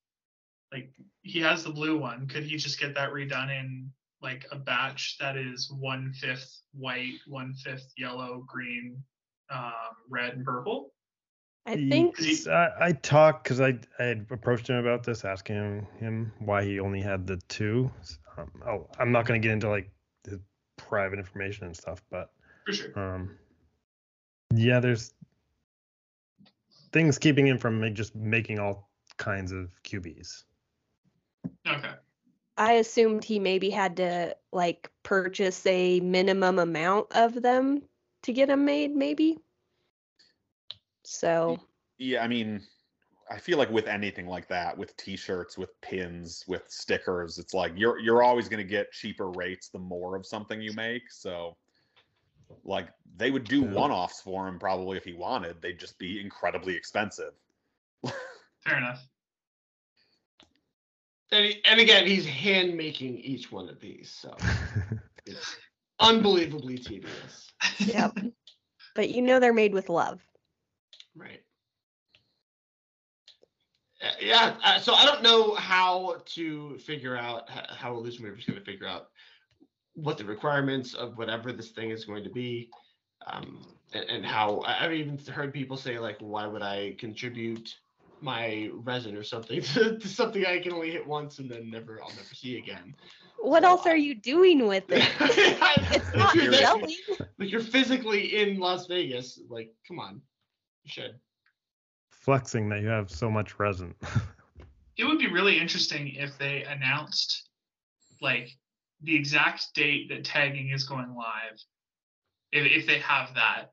Like he has the blue one. Could he just get that redone in like a batch that is one fifth white, one fifth yellow, green, um, red, and purple? I think Because he- I, I talked because I, I had approached him about this, asking him, him why he only had the two. Um, oh, I'm not going to get into like the private information and stuff, but For sure. um, yeah, there's things keeping him from just making all kinds of QBs. Okay. I assumed he maybe had to like purchase a minimum amount of them to get them made, maybe. So Yeah, I mean, I feel like with anything like that, with t-shirts, with pins, with stickers, it's like you're you're always going to get cheaper rates the more of something you make. So like they would do Yeah. one-offs for him probably if he wanted. They'd just be incredibly expensive. Fair enough. [LAUGHS] And he, and again, he's hand making each one of these, so it's unbelievably tedious. yep. [LAUGHS] but you know they're made with love. Right. Uh, Yeah. Uh, so I don't know how to figure out h- how Illusion Weaver is going to figure out what the requirements of whatever this thing is going to be, um, and, and how I- I've even heard people say like, why would I contribute my resin or something [LAUGHS] to, to something I can only hit once and then never I'll never see again. What So else are you doing with it? [LAUGHS] [LAUGHS] It's not you're selling. like you're physically in Las Vegas. Like, come on, you should. Flexing that you have so much resin. it would be really interesting if they announced like the exact date that tagging is going live if, if they have that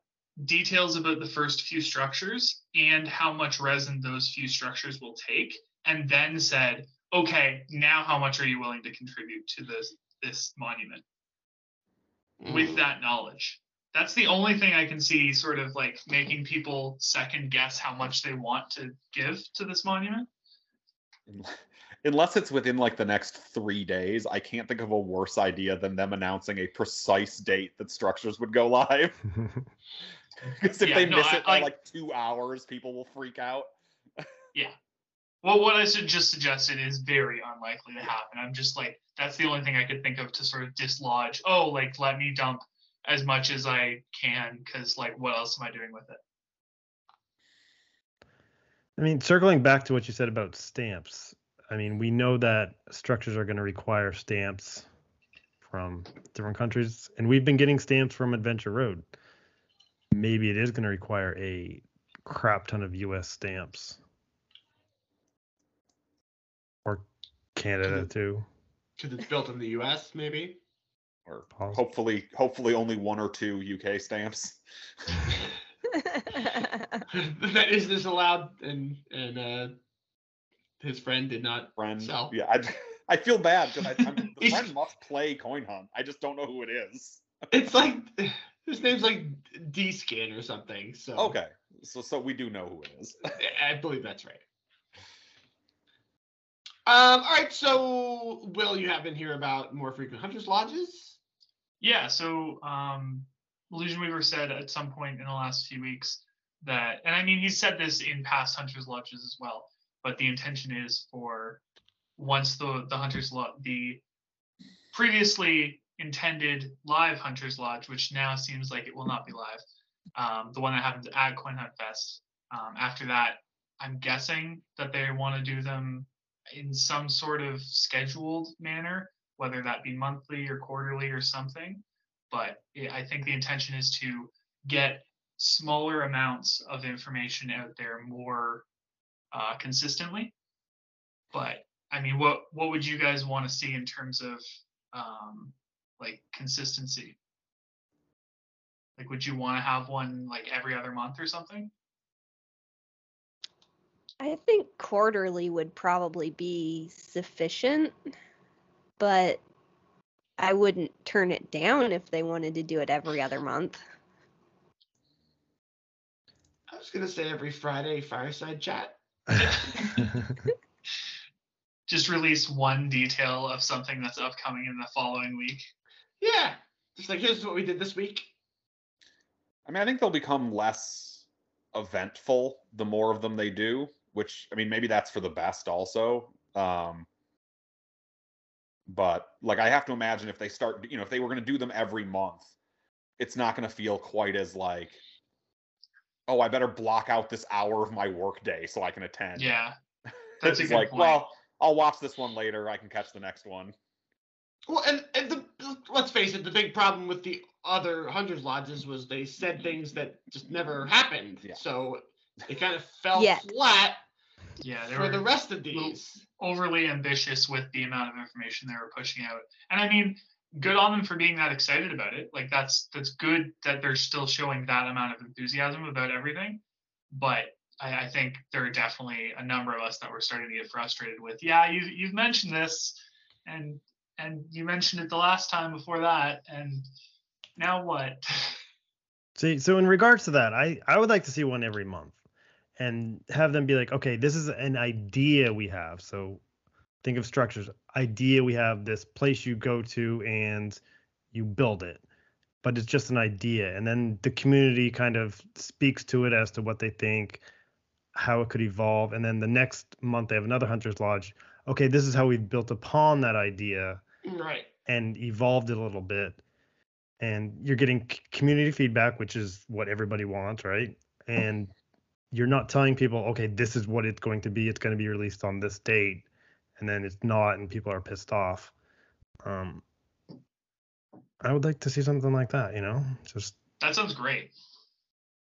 details about the first few structures and how much resin those few structures will take and then said okay now how much are you willing to contribute to this this monument? With Mm. that knowledge. That's the only thing i can see sort of like making people second guess how much they want to give to this monument [LAUGHS] Unless it's within like the next three days, I can't think of a worse idea than them announcing a precise date that structures would go [LAUGHS] live. [LAUGHS] Because if Yeah, they no, miss I- it by I- like two hours, people will freak out. Yeah. Well, what I should just suggested is very unlikely to happen. I'm just like, that's the only thing I could think of to sort of dislodge. Oh, like let me dump as much as I can, because like, what else am I doing with it? I mean, circling back to what you said about stamps, I mean, we know that structures are going to require stamps from different countries, and we've been getting stamps from Adventure Road. Maybe it is going to require a crap ton of US stamps. Or Canada, Mhm. too. Because it's built in the U.S. Maybe. Or hopefully, hopefully only one or two UK stamps. [LAUGHS] [LAUGHS] that is this allowed, and and uh, his friend did not. Friend, So- yeah, I, I feel bad because I, I'm, [LAUGHS] the friend must play Coin Hunt. I just don't know who it is. It's like his name's like D Skin or something. So Okay, so so we do know who it is. [LAUGHS] I believe that's right. Um, all right, so Will, you have been here about more frequent hunters lodges. Yeah. So, um, Illusion Weaver said at some point in the last few weeks that, and I mean, he said this in past Hunters Lodges as well, but the intention is for once the the Hunters Lodge, the previously intended live Hunters Lodge, which now seems like it will not be live, um, the one that happens at Coin Hunt Fest. Um, after that, I'm guessing that they want to do them in some sort of scheduled manner, whether that be monthly or quarterly or something. But I think the intention is to get smaller amounts of information out there more uh, consistently. But I mean, what what would you guys want to see in terms of um, like consistency? Like, would you want to have one like every other month or something? I think quarterly would probably be sufficient, but I wouldn't turn it down if they wanted to do it every other month. I was gonna say every Friday fireside chat. [LAUGHS] [LAUGHS] Just release one detail of something that's upcoming in the following week. Yeah, just like here's what we did this week. I mean, I think they'll become less eventful the more of them they do, which I mean, maybe that's for the best also. Um, but like, I have to imagine if they start, you know, if they were going to do them every month, it's not going to feel quite as like, oh, I better block out this hour of my workday so I can attend. Yeah, [LAUGHS] that's a it's good like, point. well, I'll watch this one later. I can catch the next one. Well, and, and the let's face it, the big problem with the other hunters lodges was they said mm-hmm. things that just never happened. Yeah. So it kind of [LAUGHS] fell Yet. flat yeah, they for were the rest of little- these. Overly ambitious with the amount of information they were pushing out. And I mean, good on them for being that excited about it. Like that's that's good that they're still showing that amount of enthusiasm about everything. But I, I think there are definitely a number of us that were starting to get frustrated with, yeah, you've you've mentioned this and and you mentioned it the last time before that, and now what? [LAUGHS] See, so in regards to that, I I would like to see one every month, and have them be like, okay, this is an idea we have. So think of structures. Idea we have this place you go to and you build it, but it's just an idea, and then the community kind of speaks to it as to what they think, how it could evolve, and then the next month they have another hunters lodge. Okay, this is how we've built upon that idea Right. and evolved it a little bit and you're getting community feedback which is what everybody wants right and you're not telling people, okay, this is what it's going to be. It's going to be released on this date, and then it's not, and people are pissed off. Um, I would like to see something like that. You know, just That sounds great.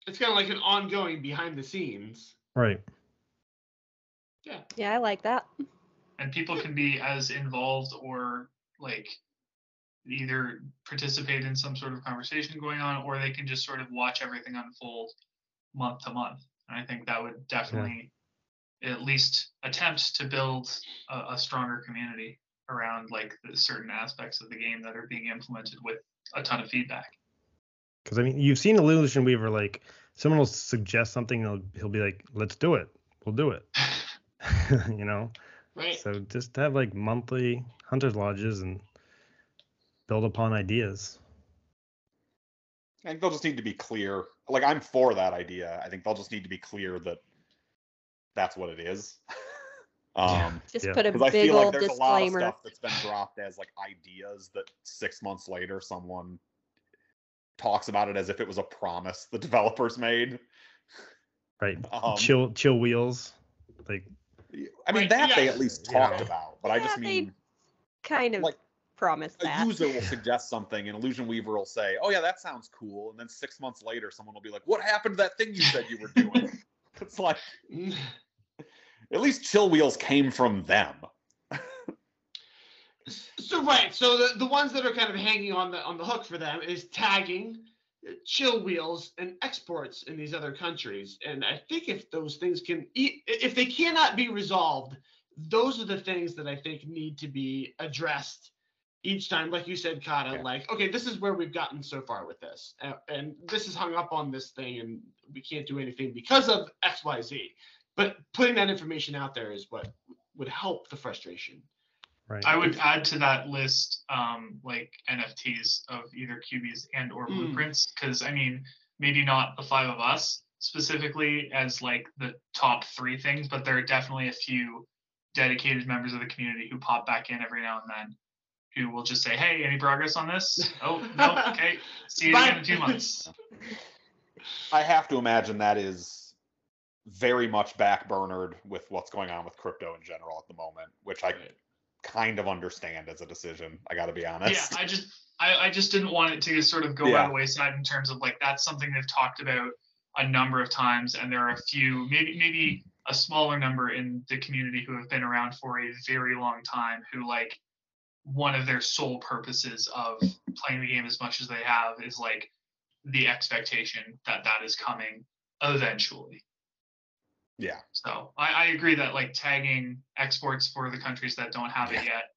It's kind of like an ongoing behind the scenes. right. Yeah. Yeah, I like that. and people can be as involved or like either participate in some sort of conversation going on or they can just sort of watch everything unfold month to month and i think that would definitely at least attempt to build a, a stronger community around like the certain aspects of the game that are being implemented with a ton of feedback Because I mean, you've seen Illusion Weaver. Like, someone will suggest something, and he'll, he'll be like, "Let's do it. We'll do it." [LAUGHS] [LAUGHS] you know. Right. So just have like monthly hunters lodges and build upon ideas. I think they'll just need to be clear. Like I'm for that idea. I think they'll just need to be clear that that's what it is. [LAUGHS] um, Just Yeah. put a because I big feel like old there's a lot of stuff that's been dropped as like ideas that six months later someone talks about it as if it was a promise the developers made. Right. [LAUGHS] Um, chill, chill wheels. Like, I mean Right, that they at least Yeah. talked about, but I just Yeah, they mean Kind of like, promised a user will [LAUGHS] suggest something and Illusion Weaver will say, "Oh yeah, that sounds cool," and then six months later, someone will be like, "What happened to that thing you said you were doing?" [LAUGHS] [LAUGHS] it's like [SIGHS] at least Chill Wheels came from them. So right, so the, the ones that are kind of hanging on the on the hook for them is tagging, uh, chill wheels, and exports in these other countries. And I think if those things can, if they cannot be resolved, those are the things that I think need to be addressed each time. Like you said, Cata, Yeah. like okay, this is where we've gotten so far with this, uh, and this is hung up on this thing, and we can't do anything because of X, Y, Z. But putting that information out there is what would help the frustration. right. I would add to that list um, like NFTs of either QBs and or Mm. blueprints because I mean maybe not the five of us specifically as like the top three things, but there are definitely a few dedicated members of the community who pop back in every now and then who will just say, "Hey, any progress on this? Oh [LAUGHS] no, okay, see you again in two months." I have to imagine that is very much backburnered with what's going on with crypto in general at the moment, which I kind of understand as a decision. I got to be honest. Yeah, I just I, I just didn't want it to sort of go by the wayside in terms of like that's something they've talked about a number of times, and there are a few, maybe maybe a smaller number in the community who have been around for a very long time, who like one of their sole purposes of playing the game as much as they have is like the expectation that that is coming eventually. Yeah. So I, I agree that like tagging exports for the countries that don't have it yet,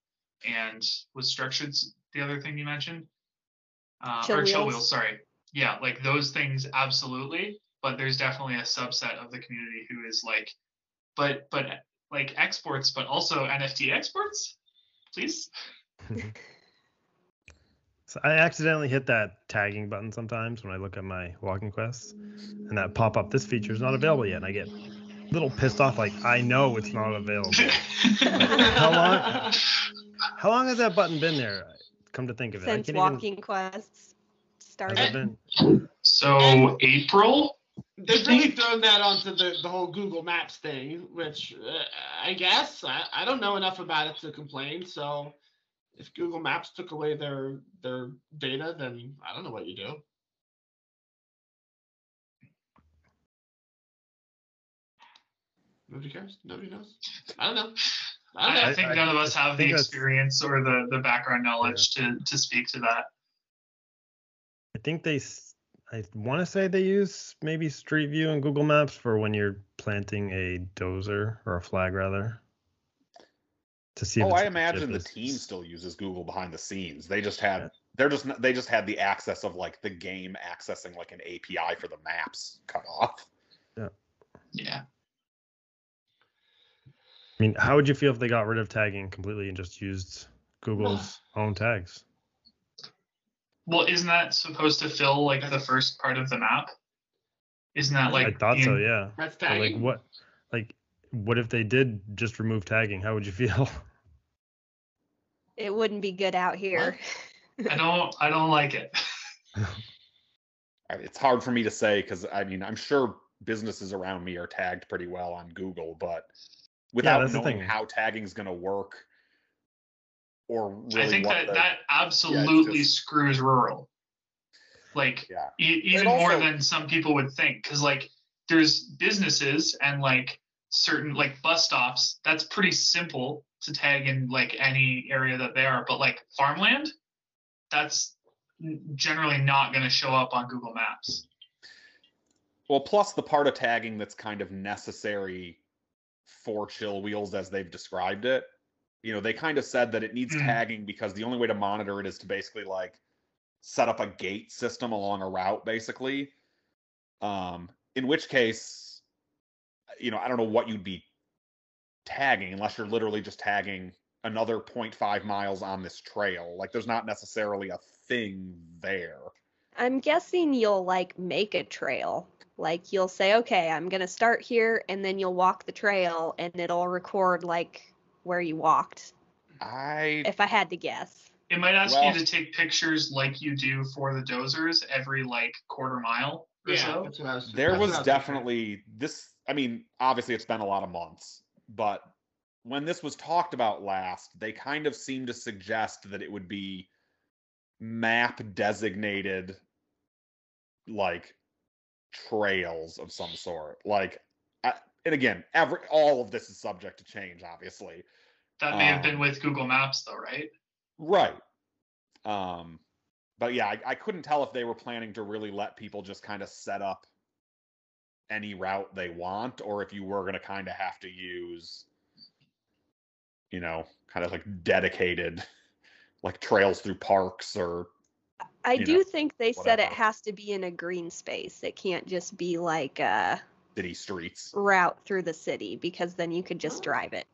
and was structured the other thing you mentioned, uh, Chill or chill wheels. wheels. Sorry, yeah, like those things absolutely. But there's definitely a subset of the community who is like, but but like exports, but also NFT exports, please. [LAUGHS] So I accidentally hit that tagging button sometimes when I look at my walking quests, and that pop up. This feature is not available yet, and I get a little pissed off. Like I know it's not available. How long? How long has that button been there? Come to think of it, Since can't walking quests started. Has it been? so April. They've really thrown that onto the, the whole Google Maps thing, which uh, I guess I, I don't know enough about it to complain. So if Google Maps took away their their data, then I don't know what you do. Nobody cares. Nobody knows. I don't know. I don't know. I, I think I- none of us have the experience or the the background knowledge to to speak to that. I think they. I want to say they use maybe Street View and Google Maps for when you're planting a dozer or a flag rather. To see. Oh, it's- I imagine the team still uses Google behind the scenes. They just had Yeah. they're just they just had the access of like the game accessing like an API for the maps cut off. Yeah. Yeah. I mean, how would you feel if they got rid of tagging completely and just used Google's [SIGHS] own tags? Well, isn't that supposed to fill like the first part of the map? Isn't that like I thought the so, yeah. That's But, like what, like what if they did just remove tagging? How would you feel? [LAUGHS] It wouldn't be good out here. [LAUGHS] I don't I don't like it. [LAUGHS] It's hard for me to say because I mean I'm sure businesses around me are tagged pretty well on Google, but without that's the knowing thing. how tagging is going to work or really I think what that the, that absolutely just- screws rural. Like yeah. e- even also- more than some people would think, because like there's businesses and like certain like bus stops. That's pretty simple to tag in like any area that they are, but like farmland, that's generally not going to show up on Google Maps. Well, plus the part of tagging that's kind of necessary for chill wheels as they've described it. You know, they kind of said that it needs Mm. tagging because the only way to monitor it is to basically like set up a gate system along a route, basically. Um, in which case, you know, I don't know what you'd be tagging unless you're literally just tagging another 0.5 miles on this trail. Like there's not necessarily a thing there. I'm guessing you'll like make a trail. Like you'll say, okay, I'm gonna start here, and then you'll walk the trail, and it'll record like where you walked. I If I had to guess. It might ask Well- you to take pictures like you do for the dozers every like quarter mile or Yeah, so. that's what I was. there was definitely this i mean obviously it's been a lot of months but when this was talked about last they kind of seemed to suggest that it would be map designated like trails of some sort like I, and again every all of this is subject to change obviously That may have Um, been with Google Maps though, right? Right. Um, but yeah, I, I couldn't tell if they were planning to really let people just kind of set up any route they want, or if you were going to kind of have to use, you know, kind of like dedicated, like trails through parks or I do know, think they said it has to be in a green space. It can't just be like a city streets. route through the city because then you could just drive it.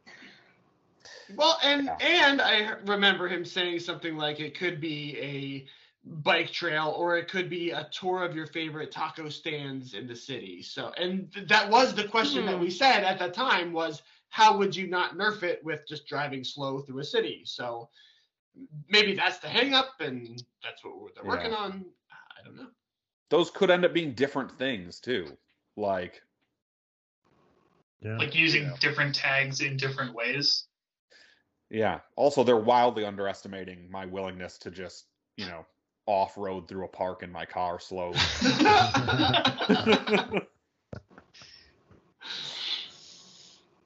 Well, and Yeah. and I remember him saying something like it could be a bike trail or it could be a tour of your favorite taco stands in the city. So, and th- that was the question that we hmm. said at that time was how would you not nerf it with just driving slow through a city? So maybe that's the hang up and that's what we're, they're working on. I don't know. Those could end up being different things too. Like, Yeah. Like using Yeah. different tags in different ways. yeah. Also, they're wildly underestimating my willingness to just, you know, off road through a park in my car slow. [LAUGHS] [LAUGHS]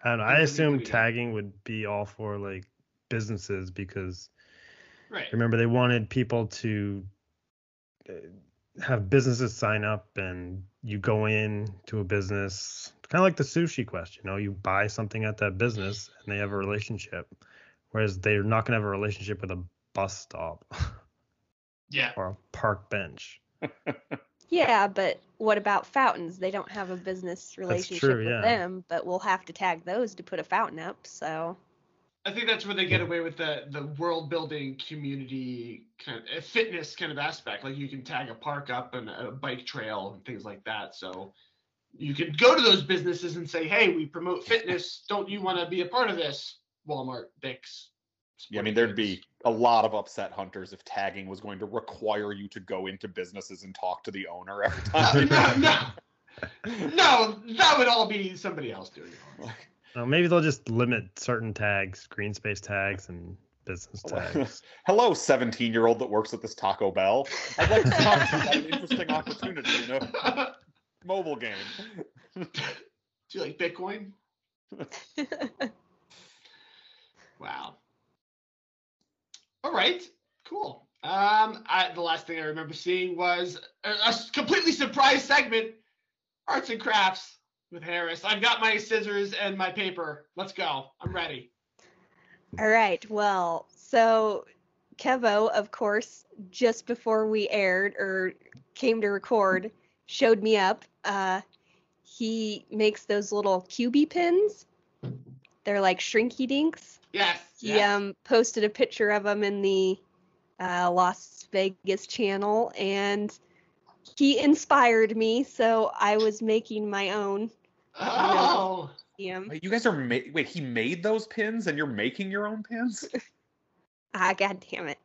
I don't know. I assume tagging would be all for like businesses because right. remember they wanted people to uh, have businesses sign up and you go in to a business kind of like the sushi question you know you buy something at that business and they have a relationship whereas they're not going to have a relationship with a bus stop [LAUGHS] Yeah. or a park bench [LAUGHS] Yeah, but what about fountains? They don't have a business relationship true, with yeah. them, but we'll have to tag those to put a fountain up. So I think that's where they get away with the the world building community kind of fitness kind of aspect. Like you can tag a park up and a bike trail and things like that. So you could go to those businesses and say, "Hey, we promote fitness. Don't you want to be a part of this?" Walmart, Dick's. Yeah, I mean, there'd be a lot of upset hunters if tagging was going to require you to go into businesses and talk to the owner every [LAUGHS] time. no, no, no, that would all be somebody else doing it. [LAUGHS] Uh, maybe they'll just limit certain tags green space tags and business tags [LAUGHS] Hello, 17 year old that works at this Taco Bell. I'd like to talk to you about an interesting opportunity in a mobile game. Do you like Bitcoin? Wow. All right, cool. Um, I, the last thing I remember seeing was a completely surprise segment, arts and crafts with Harris. I've got my scissors and my paper. Let's go. I'm ready. All right. Well, so Kevo, of course, just before we aired or came to record, showed me up. Uh, he makes those little QB pins. They're like shrinky dinks. Yes. He yes. um, posted a picture of them in the uh, Las Vegas channel, and he inspired me. So I was making my own. oh, Um, Wait, you guys are ma- wait. He made those pins, and you're making your own pins. [LAUGHS] ah, god damn it!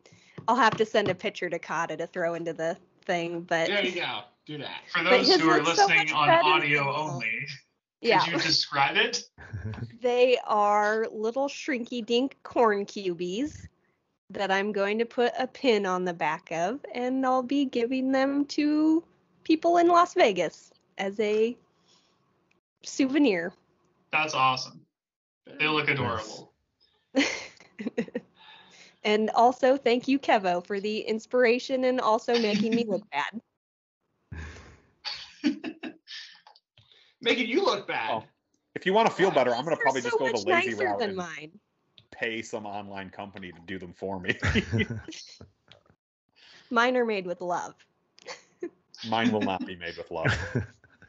I'll have to send a picture to Cata to throw into the thing, but there you go. Do that. For those who are looks so listening on audio only, Yeah. could you describe it? [LAUGHS] They are little shrinky dink corn cubies that I'm going to put a pin on the back of, and I'll be giving them to people in Las Vegas as a souvenir. That's awesome. They look adorable. [LAUGHS] and also, thank you, Kevo, for the inspiration and also making me look [LAUGHS] bad. Making you look bad. Oh, If you want to feel better, I'm gonna probably so just go the lazy route than and mine. pay some online company to do them for me. [LAUGHS] Mine are made with love. Mine will not [LAUGHS] be made with love. [LAUGHS]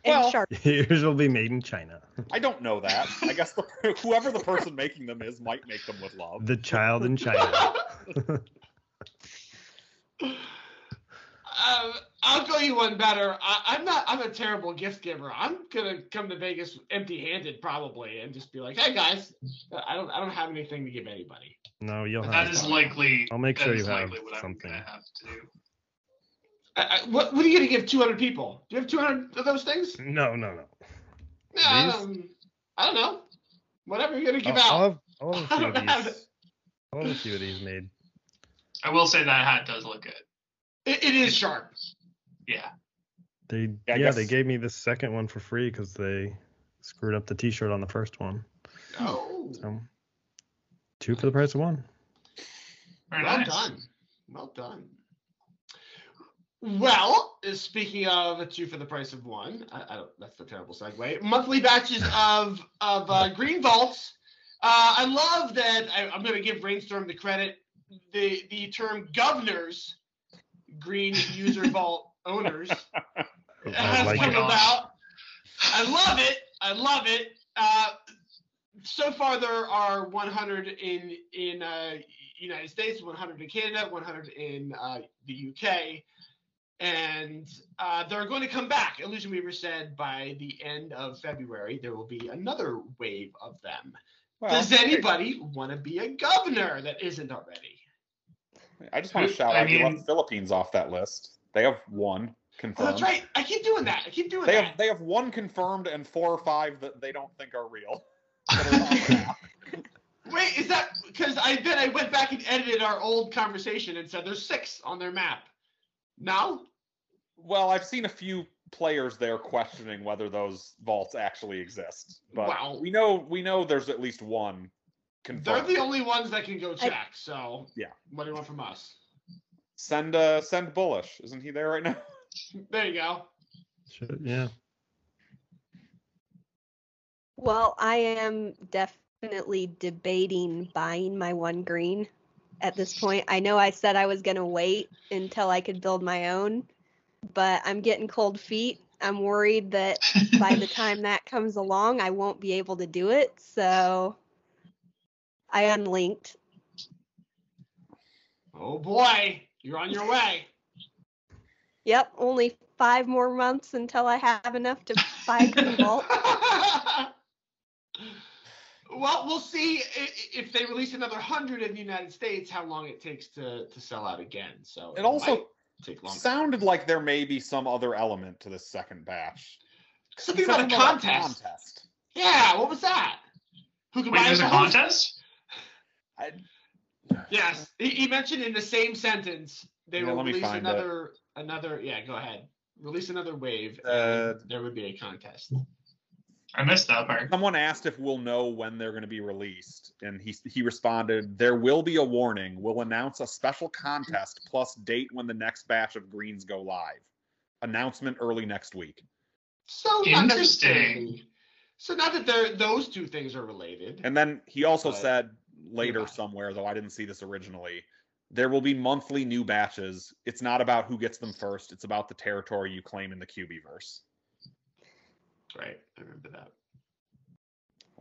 And Well- sharp. Yours will be made in China. I don't know that. I guess the, whoever the person making them is might make them with love. The child in China. Um, I'll go you one better. I, I'm not. I'm a terrible gift giver. I'm gonna come to Vegas empty-handed probably, and just be like, "Hey guys, I don't. I don't have anything to give anybody." No, you'll have. That is some. likely. I'll make sure you have what something. I'm gonna have to. I, I, what What are you gonna give 200 people? Do you have 200 of those things? No, no, no. Yeah, These? um, I don't know. Whatever you're gonna give I'll, I'll out. have, I'll [LAUGHS] have a I few of don't have these. I'll have a few of these made. I will say that hat does look good. It, it is sharp. Yeah. They Yeah, I yeah, they gave me the second one for free because they screwed up the T-shirt on the first one. Oh, So two for the price of one. Very well nice. done. Well done. Well, uh, speaking of two for the price of one, I, I don't, that's the terrible segue. Monthly batches [LAUGHS] of of uh, green vaults. Uh, I love that. I, I'm going to give Brainstorm the credit. The the term governors, green user [LAUGHS] vault owners, [LAUGHS] I has like come it. it. about. I love it. I love it. Uh, so far, there are 100 in in uh, United States, 100 in Canada, 100 in uh, the UK, and uh, they're going to come back. Illusion Weaver said by the end of February there will be another wave of them. Well, Does anybody want to be a governor that isn't already? I just want to shout I out you mean- left Philippines off that list. They have one oh, confirmed. that's right. I keep doing that. I keep doing They that. have they have one confirmed and four or five that they don't think are real. [LAUGHS] that are on the map. Wait, is that because I then I went back and edited our old conversation and said there's six on their map. Now? well, I've seen a few players there questioning whether those vaults actually exist. But Wow. we know we know there's at least one confirmed. They're the only ones that can go check. So Yeah. what do you want from us? Send uh send Bullish. Isn't he there right now? [LAUGHS] There you go. Should- yeah. Well, I am definitely debating buying my one green at this point. I know I said I was going to wait until I could build my own, but I'm getting cold feet. I'm worried that by the [LAUGHS] time that comes along, I won't be able to do it. So I unlinked. Oh boy, you're on your way. Yep, only five more months until I have enough to buy a [LAUGHS] green vault. well, we'll see if they release another hundred in the United States, how long it takes to to sell out again. So It also take longer. sounded like there may be some other element to this second batch. Something He said about a contest. contest. Yeah, what was that? Who can Wait, buy there's a the contest? I, Yes, he, he mentioned in the same sentence they Yeah, will release find it. another another. Yeah, go ahead. Release another wave. Uh, and there would be a contest. I missed that part. Someone asked if we'll know when they're going to be released, and he he responded, "There will be a warning. We'll announce a special contest plus date when the next batch of greens go live. Announcement early next week." So not Interesting. So not that they're those two things are related. And then he also But- said later Goodbye. somewhere, though I didn't see this originally, there will be monthly new batches. It's not about who gets them first. It's about the territory you claim in the Cubiverse. right, I remember that.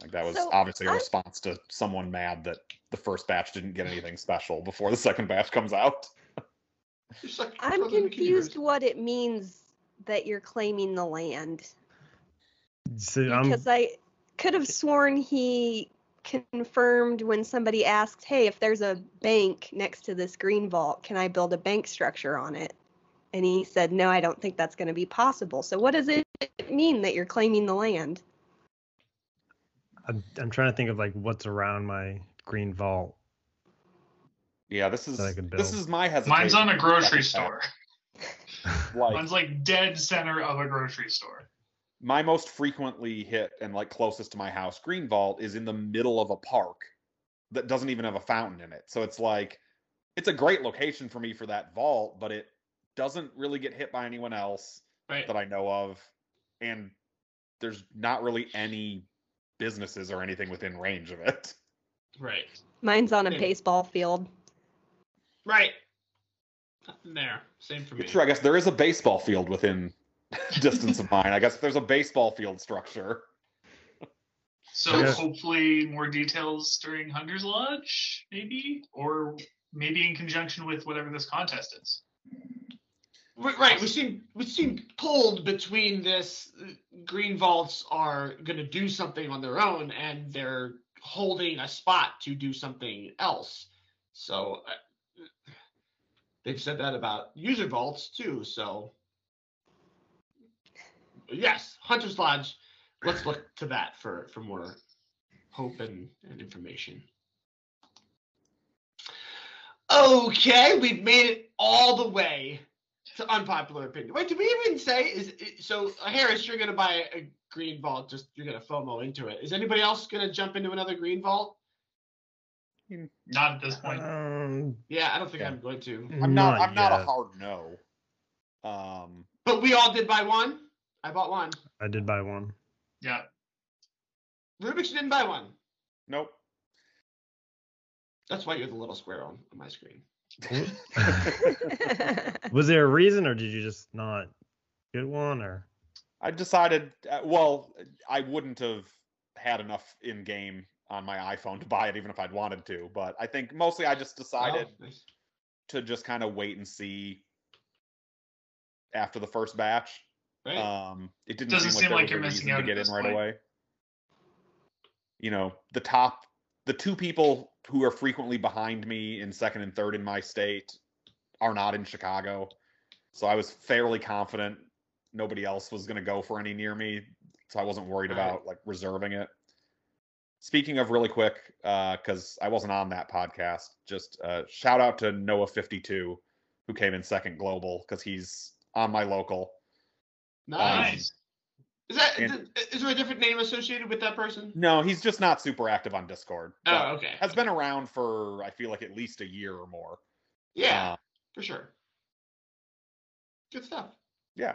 Like that was So, obviously a I- response to someone mad that the first batch didn't get anything special before the second batch comes out. Like I'm throw them in the confused what it means that you're claiming the land. So I'm because I could have sworn he confirmed when somebody asked, "Hey, if there's a bank next to this green vault, can I build a bank structure on it?" And he said, no, I don't think that's going to be possible. So what does it mean that you're claiming the land? I'm, I'm trying to think of like what's around my green vault. Yeah, this is That I could this is my hesitation. Mine's on a grocery [LAUGHS] store. Like [LAUGHS] Mine's like dead center of a grocery store. My most frequently hit and like closest to my house green vault is in the middle of a park that doesn't even have a fountain in it. So it's like it's a great location for me for that vault, but it doesn't really get hit by anyone else Right. that I know of. And there's not really any businesses or anything within range of it. Right. Mine's on a Yeah. baseball field. Right. There. Same for me. It's true, I guess there is a baseball field within [LAUGHS] distance of mine. I guess there's a baseball field structure. So Yeah. hopefully more details during Hunter's Lodge, maybe, or maybe in conjunction with whatever this contest is. Right, right. We seem we seem pulled between this. Green vaults are going to do something on their own, and they're holding a spot to do something else. So uh, they've said that about user vaults too. So yes, Hunter's Lodge. Let's look to that for for more hope and, and information. Okay, we've made it all the way to unpopular opinion. Wait, did we even say is so Harris? You're gonna buy a green vault. Just you're gonna FOMO into it. Is anybody else gonna jump into another green vault? Not at this point. Um, Yeah, I don't think Yeah. I'm going to. I'm not, I'm not a hard no. Um But we all did buy one. I bought one. I did buy one. Yeah. Rubix didn't buy one. nope. That's why you're the little square on, on my screen. [LAUGHS] Was there a reason, or did you just not get one, or? I decided, uh, well, I wouldn't have had enough in game on my iPhone to buy it, even if I'd wanted to. But I think mostly I just decided Oh, nice. to just kind of wait and see after the first batch. Right. Um, it didn't Doesn't seem seem like, like you're missing out to get in right point. away. You know, the top, the two people who are frequently behind me in second and third in my state are not in Chicago, so I was fairly confident nobody else was going to go for any near me, so I wasn't worried about like reserving it. Speaking of really quick, because I wasn't on that podcast, just uh, shout out to Noah52, who came in second global because he's on my local. Nice. Is that and- is there a different name associated with that person? No, he's just not super active on Discord. Oh, okay. Has been around for I feel like at least a year or more. Yeah, Uh, for sure. Good stuff. yeah.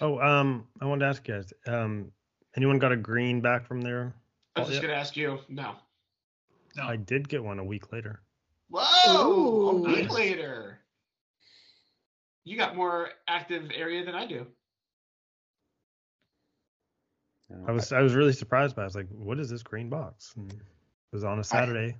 Oh, um, I wanted to ask you guys. Um, anyone got a green back from there? I was just yeah. gonna ask you. No. No. I did get one a week later. Whoa! a week Nice. later. You got more active area than I do. I was I was really surprised by. it. I was like, "What is this green box?" And it was on a Saturday.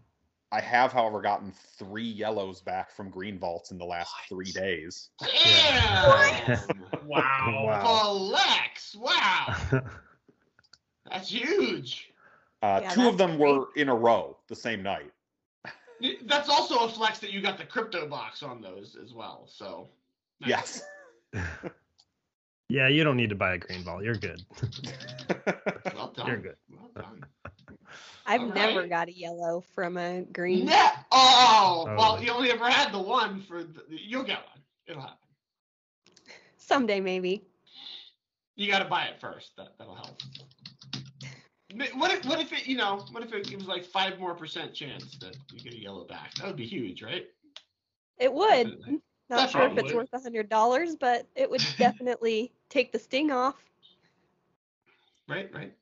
I have, however, gotten three yellows back from green vaults in the last three days. Damn! [LAUGHS] Wow. [LAUGHS] Wow. Flex! Wow, [LAUGHS] that's huge. Uh, Yeah, two of them great. were in a row the same night. That's also a flex that you got the crypto box on those as well. So. nice. Yes. Yeah, you don't need to buy a green ball. You're good. [LAUGHS] Well done. You're good. Well done. I've All never right. got a yellow from a green. Yeah. Oh, Oh. well, you only ever had the one for. The, you'll get one. It'll happen. Someday maybe. You got to buy it first. That that'll help. What if what if it you know what if it gives like five more percent chance that you get a yellow back? That would be huge, right? It would. Definitely. Not sure if it's Probably. worth a hundred dollars, but it would [LAUGHS] definitely take the sting off. Right, right.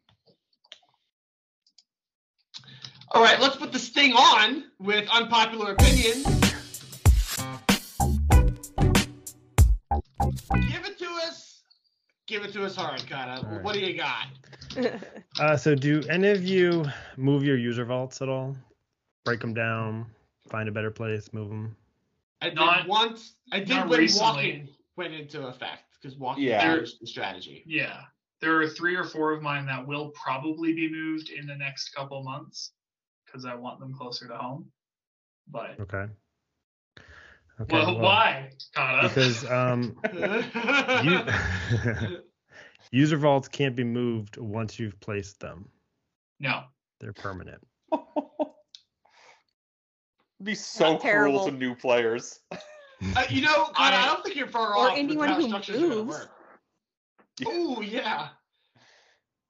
All right, let's put the sting on with unpopular opinion. Give it to us. Give it to us hard, Cata. All right. What do you got? [LAUGHS] Uh, so do any of you move your user vaults at all? Break them down, find a better place, move them. I did Not- once. I did not when recently. walking went into effect because walking Yeah. changed the strategy. Yeah. There are three or four of mine that will probably be moved in the next couple months because I want them closer to home. But Okay. Okay. well, well, why, Cata? Because um, you, [LAUGHS] user vaults can't be moved once you've placed them. no. They're permanent. It'd [LAUGHS] be so Not cruel terrible. to new players. [LAUGHS] Uh, you know, [LAUGHS] Connor, I, I- don't think you're far Or off. Or anyone how who structures are gonna moves. Oh yeah.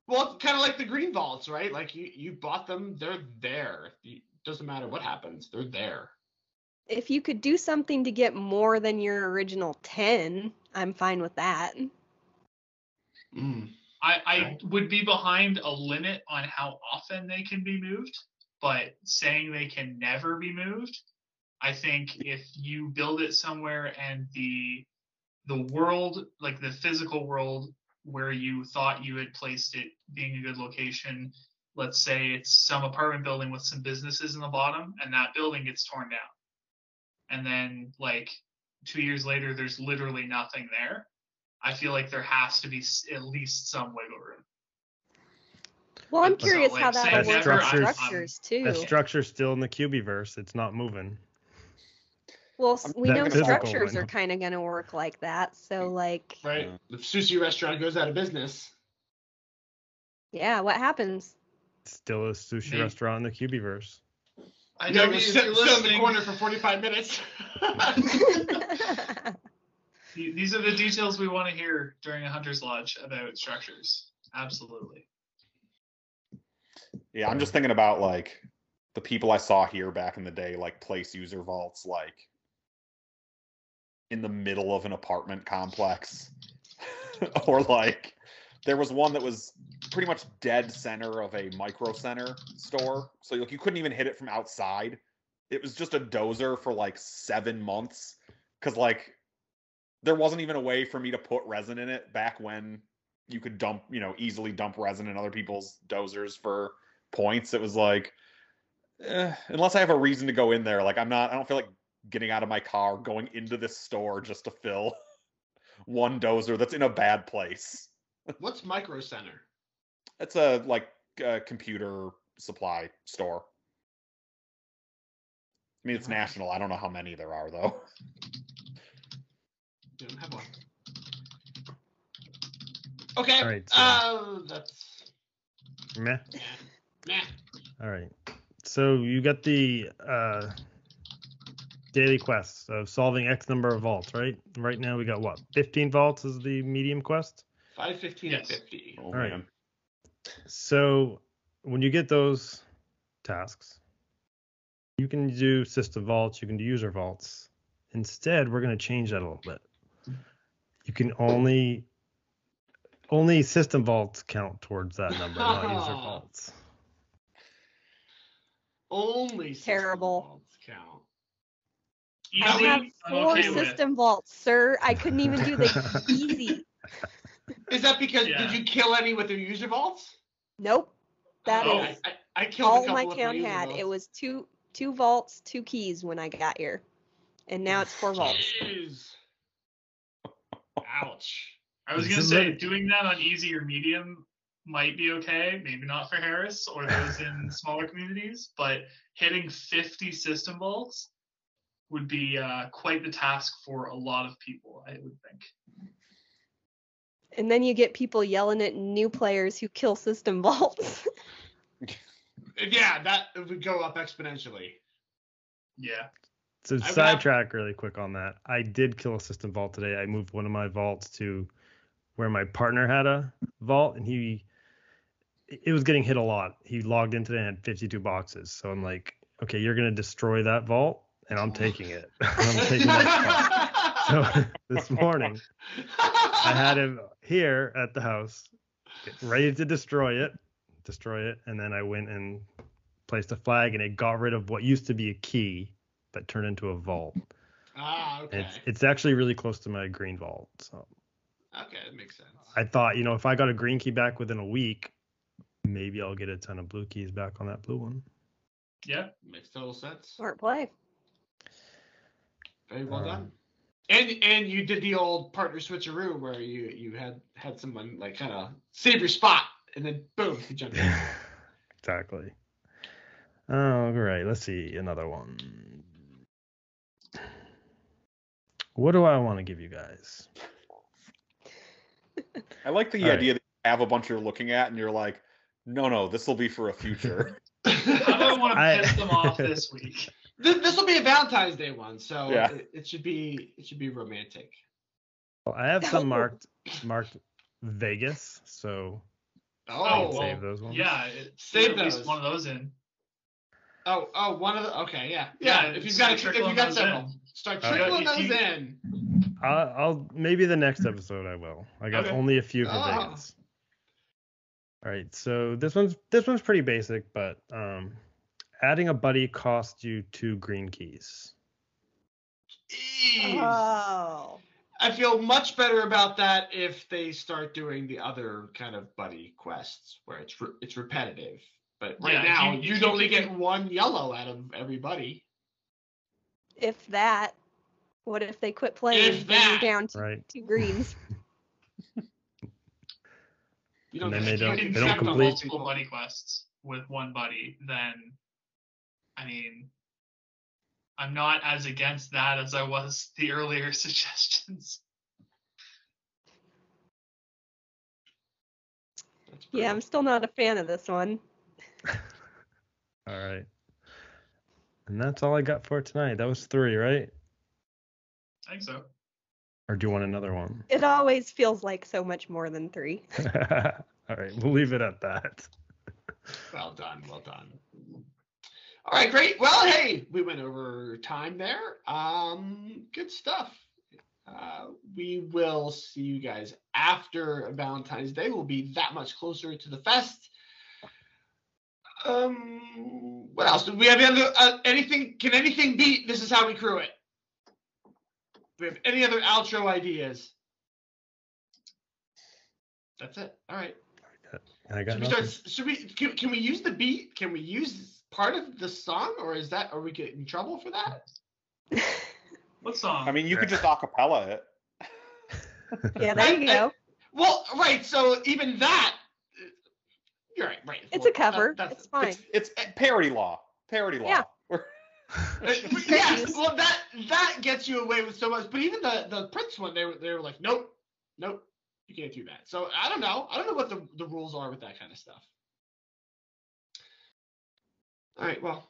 Well, it's kind of like the green vaults, right? Like you, you bought them, they're there. It doesn't matter what happens, they're there. If you could do something to get more than your original 10, I'm fine with that. Mm. I, I would be behind a limit on how often they can be moved, but saying they can never be moved, I think if you build it somewhere and the the world, like the physical world where you thought you had placed it being a good location, let's say it's some apartment building with some businesses in the bottom and that building gets torn down. And then like 2 years later there's literally nothing there. I feel like there has to be at least some wiggle room. Well, I'm But so, curious like, how that works will work never, with I'm- I'm- structures too. That structure's still in the Cubiverse. It's not moving. Well, s- we know structures are kind of going to work like that. So, like, Right? Yeah. If sushi restaurant goes out of business, yeah, what happens? Still a sushi Maybe- restaurant in the Cubiverse. I know gotta sit, you're sit in the corner for 45 minutes. [LAUGHS] These are the details we want to hear during a hunter's lodge about structures. Absolutely. Yeah, I'm just thinking about like the people I saw here back in the day, like place user vaults, like in the middle of an apartment complex, [LAUGHS] or like there was one that was pretty much dead center of a micro center store, so like you couldn't even hit it from outside. It was just a dozer for like seven months, because like there wasn't even a way for me to put resin in it back when you could dump, you know, easily dump resin in other people's dozers for points. It was like, eh, unless I have a reason to go in there, like I'm not, I don't feel like getting out of my car, going into this store just to fill [LAUGHS] one dozer that's in a bad place. What's Micro Center? It's a like a computer supply store. I mean, it's national. I don't know how many there are though. You don't have one. Okay. All right, so- Uh, that's Meh. nah. All right. So you got the uh, daily quests of solving X number of vaults, right? Right now we got what? 15 vaults is the medium quest. 515 Yes. and 50. Oh, right. man. So when you get those tasks, you can do system vaults, you can do user vaults. Instead, we're going to change that a little bit. You can only only system vaults count towards that number, not [LAUGHS] user vaults. Only system Terrible. vaults count. I Easy, have I'm four okay with. system vaults, sir. I couldn't even do the [LAUGHS] easy. Is that because Yeah. did you kill any with your user vaults? Nope. That Oh. is I, I, I killed all couple my with town user had. It was two two vaults, two keys when I got here, and now it's four vaults. Jeez. Ouch. I was gonna say limit. doing that on easy or medium might be okay, maybe not for Harris or those in [LAUGHS] smaller communities, but hitting 50 system vaults would be uh, quite the task for a lot of people, I would think. And then you get people yelling at new players who kill system [LAUGHS] vaults. [LAUGHS] Yeah, that would go up exponentially. Yeah. So I've sidetrack really quick on that. I did kill a system vault today. I moved one of my vaults to where my partner had a vault, and he it was getting hit a lot. He logged in today and had 52 boxes. So I'm like, okay, you're gonna destroy that vault, and I'm taking it. [LAUGHS] I'm [LAUGHS] taking that vault. So [LAUGHS] this morning, I had him here at the house, ready to destroy it, destroy it, and then I went and placed a flag, and it got rid of what used to be a key, but turned into a vault. ah, okay. It's it's actually really close to my green vault. So Okay, that makes sense. I thought, you know, if I got a green key back within a week, maybe I'll get a ton of blue keys back on that blue one. Yeah. Makes total sense. Smart play. Very well Um, done. And and you did the old partner switcheroo where you you had had someone like kind of save your spot and then boom he jumped in. [LAUGHS] exactly. All right, let's see another one. What do I want to give you guys? I like the All right. idea that you have a bunch you're looking at and you're like, no, no, this will be for a future. [LAUGHS] I don't want to I- piss them off this week. [LAUGHS] Th- this will be a Valentine's Day one, so Yeah. it, it should be it should be romantic. Well, I have some Oh. [LAUGHS] marked marked Vegas, so I Oh, can well, save those ones. Yeah, it, Save at least those. one of those in. oh, oh, one of the okay, yeah, Yeah, yeah. if you've got a, if you've got those several, in. start Uh, trickling if those you- in. I'll, I'll maybe the next episode I will. I got Okay. only a few for Oh. Vegas. All right, so this one's this one's pretty basic, but um, adding a buddy costs you two green keys. Jeez. Oh. I feel much better about that if they start doing the other kind of buddy quests where it's re- it's repetitive. But right Yeah, now, you- you you'd only get one yellow out of everybody. If that, what if they quit playing? If then you're that. down to Right. two greens. [LAUGHS] You don't And then they don't- If they don't complete- multiple buddy quests with one buddy, then I mean, I'm not as against that as I was [LAUGHS] the earlier suggestions. Yeah, I'm still not a fan of this one. [LAUGHS] All right. And that's all I got for tonight. That was three, right? I think so. Or do you want another one? It always feels like so much more than three. [LAUGHS] all right, we'll leave it at that. Well done, well done. All right, great. Well, hey, we went over time there. Um, good stuff. Uh, we will see you guys after Valentine's Day. We'll be that much closer to the fest. Um, what else? Do we have any other, uh, anything? Can anything beat? This is how we crew it. Do we have any other outro ideas? That's it. All right. I got Should we nothing. start? Should we? Can, can we use the beat? Can we use part of the song, or is that? Are we getting in trouble for that? [LAUGHS] What song? I mean, you could just acapella it. [LAUGHS] Yeah, there you I- I- go. Well, right. So even that. You're right. Right. It's well, a cover. that- it's fine. It's, it's parody law. Parody law. Yeah. Uh, [LAUGHS] yes. Well, that that gets you away with so much. But even the the Prince one, they were they were like, nope, nope, you can't do that. So I don't know. I don't know what the the rules are with that kind of stuff. All right. Well.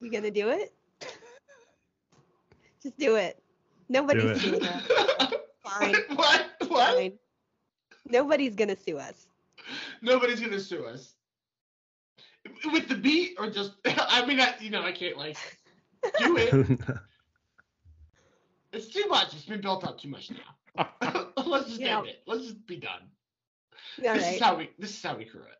You gonna do it? Just do it. Nobody's it. doing [LAUGHS] that. Fine. [LAUGHS] what? What? Fine. Nobody's gonna sue us. Nobody's gonna sue us. With the beat or just? [LAUGHS] I mean, I, you know, I can't like do it. It's too much. It's been built up too much now. Let's just Yeah. end it. Let's just be done. All this right. is how we. This is how we crew it.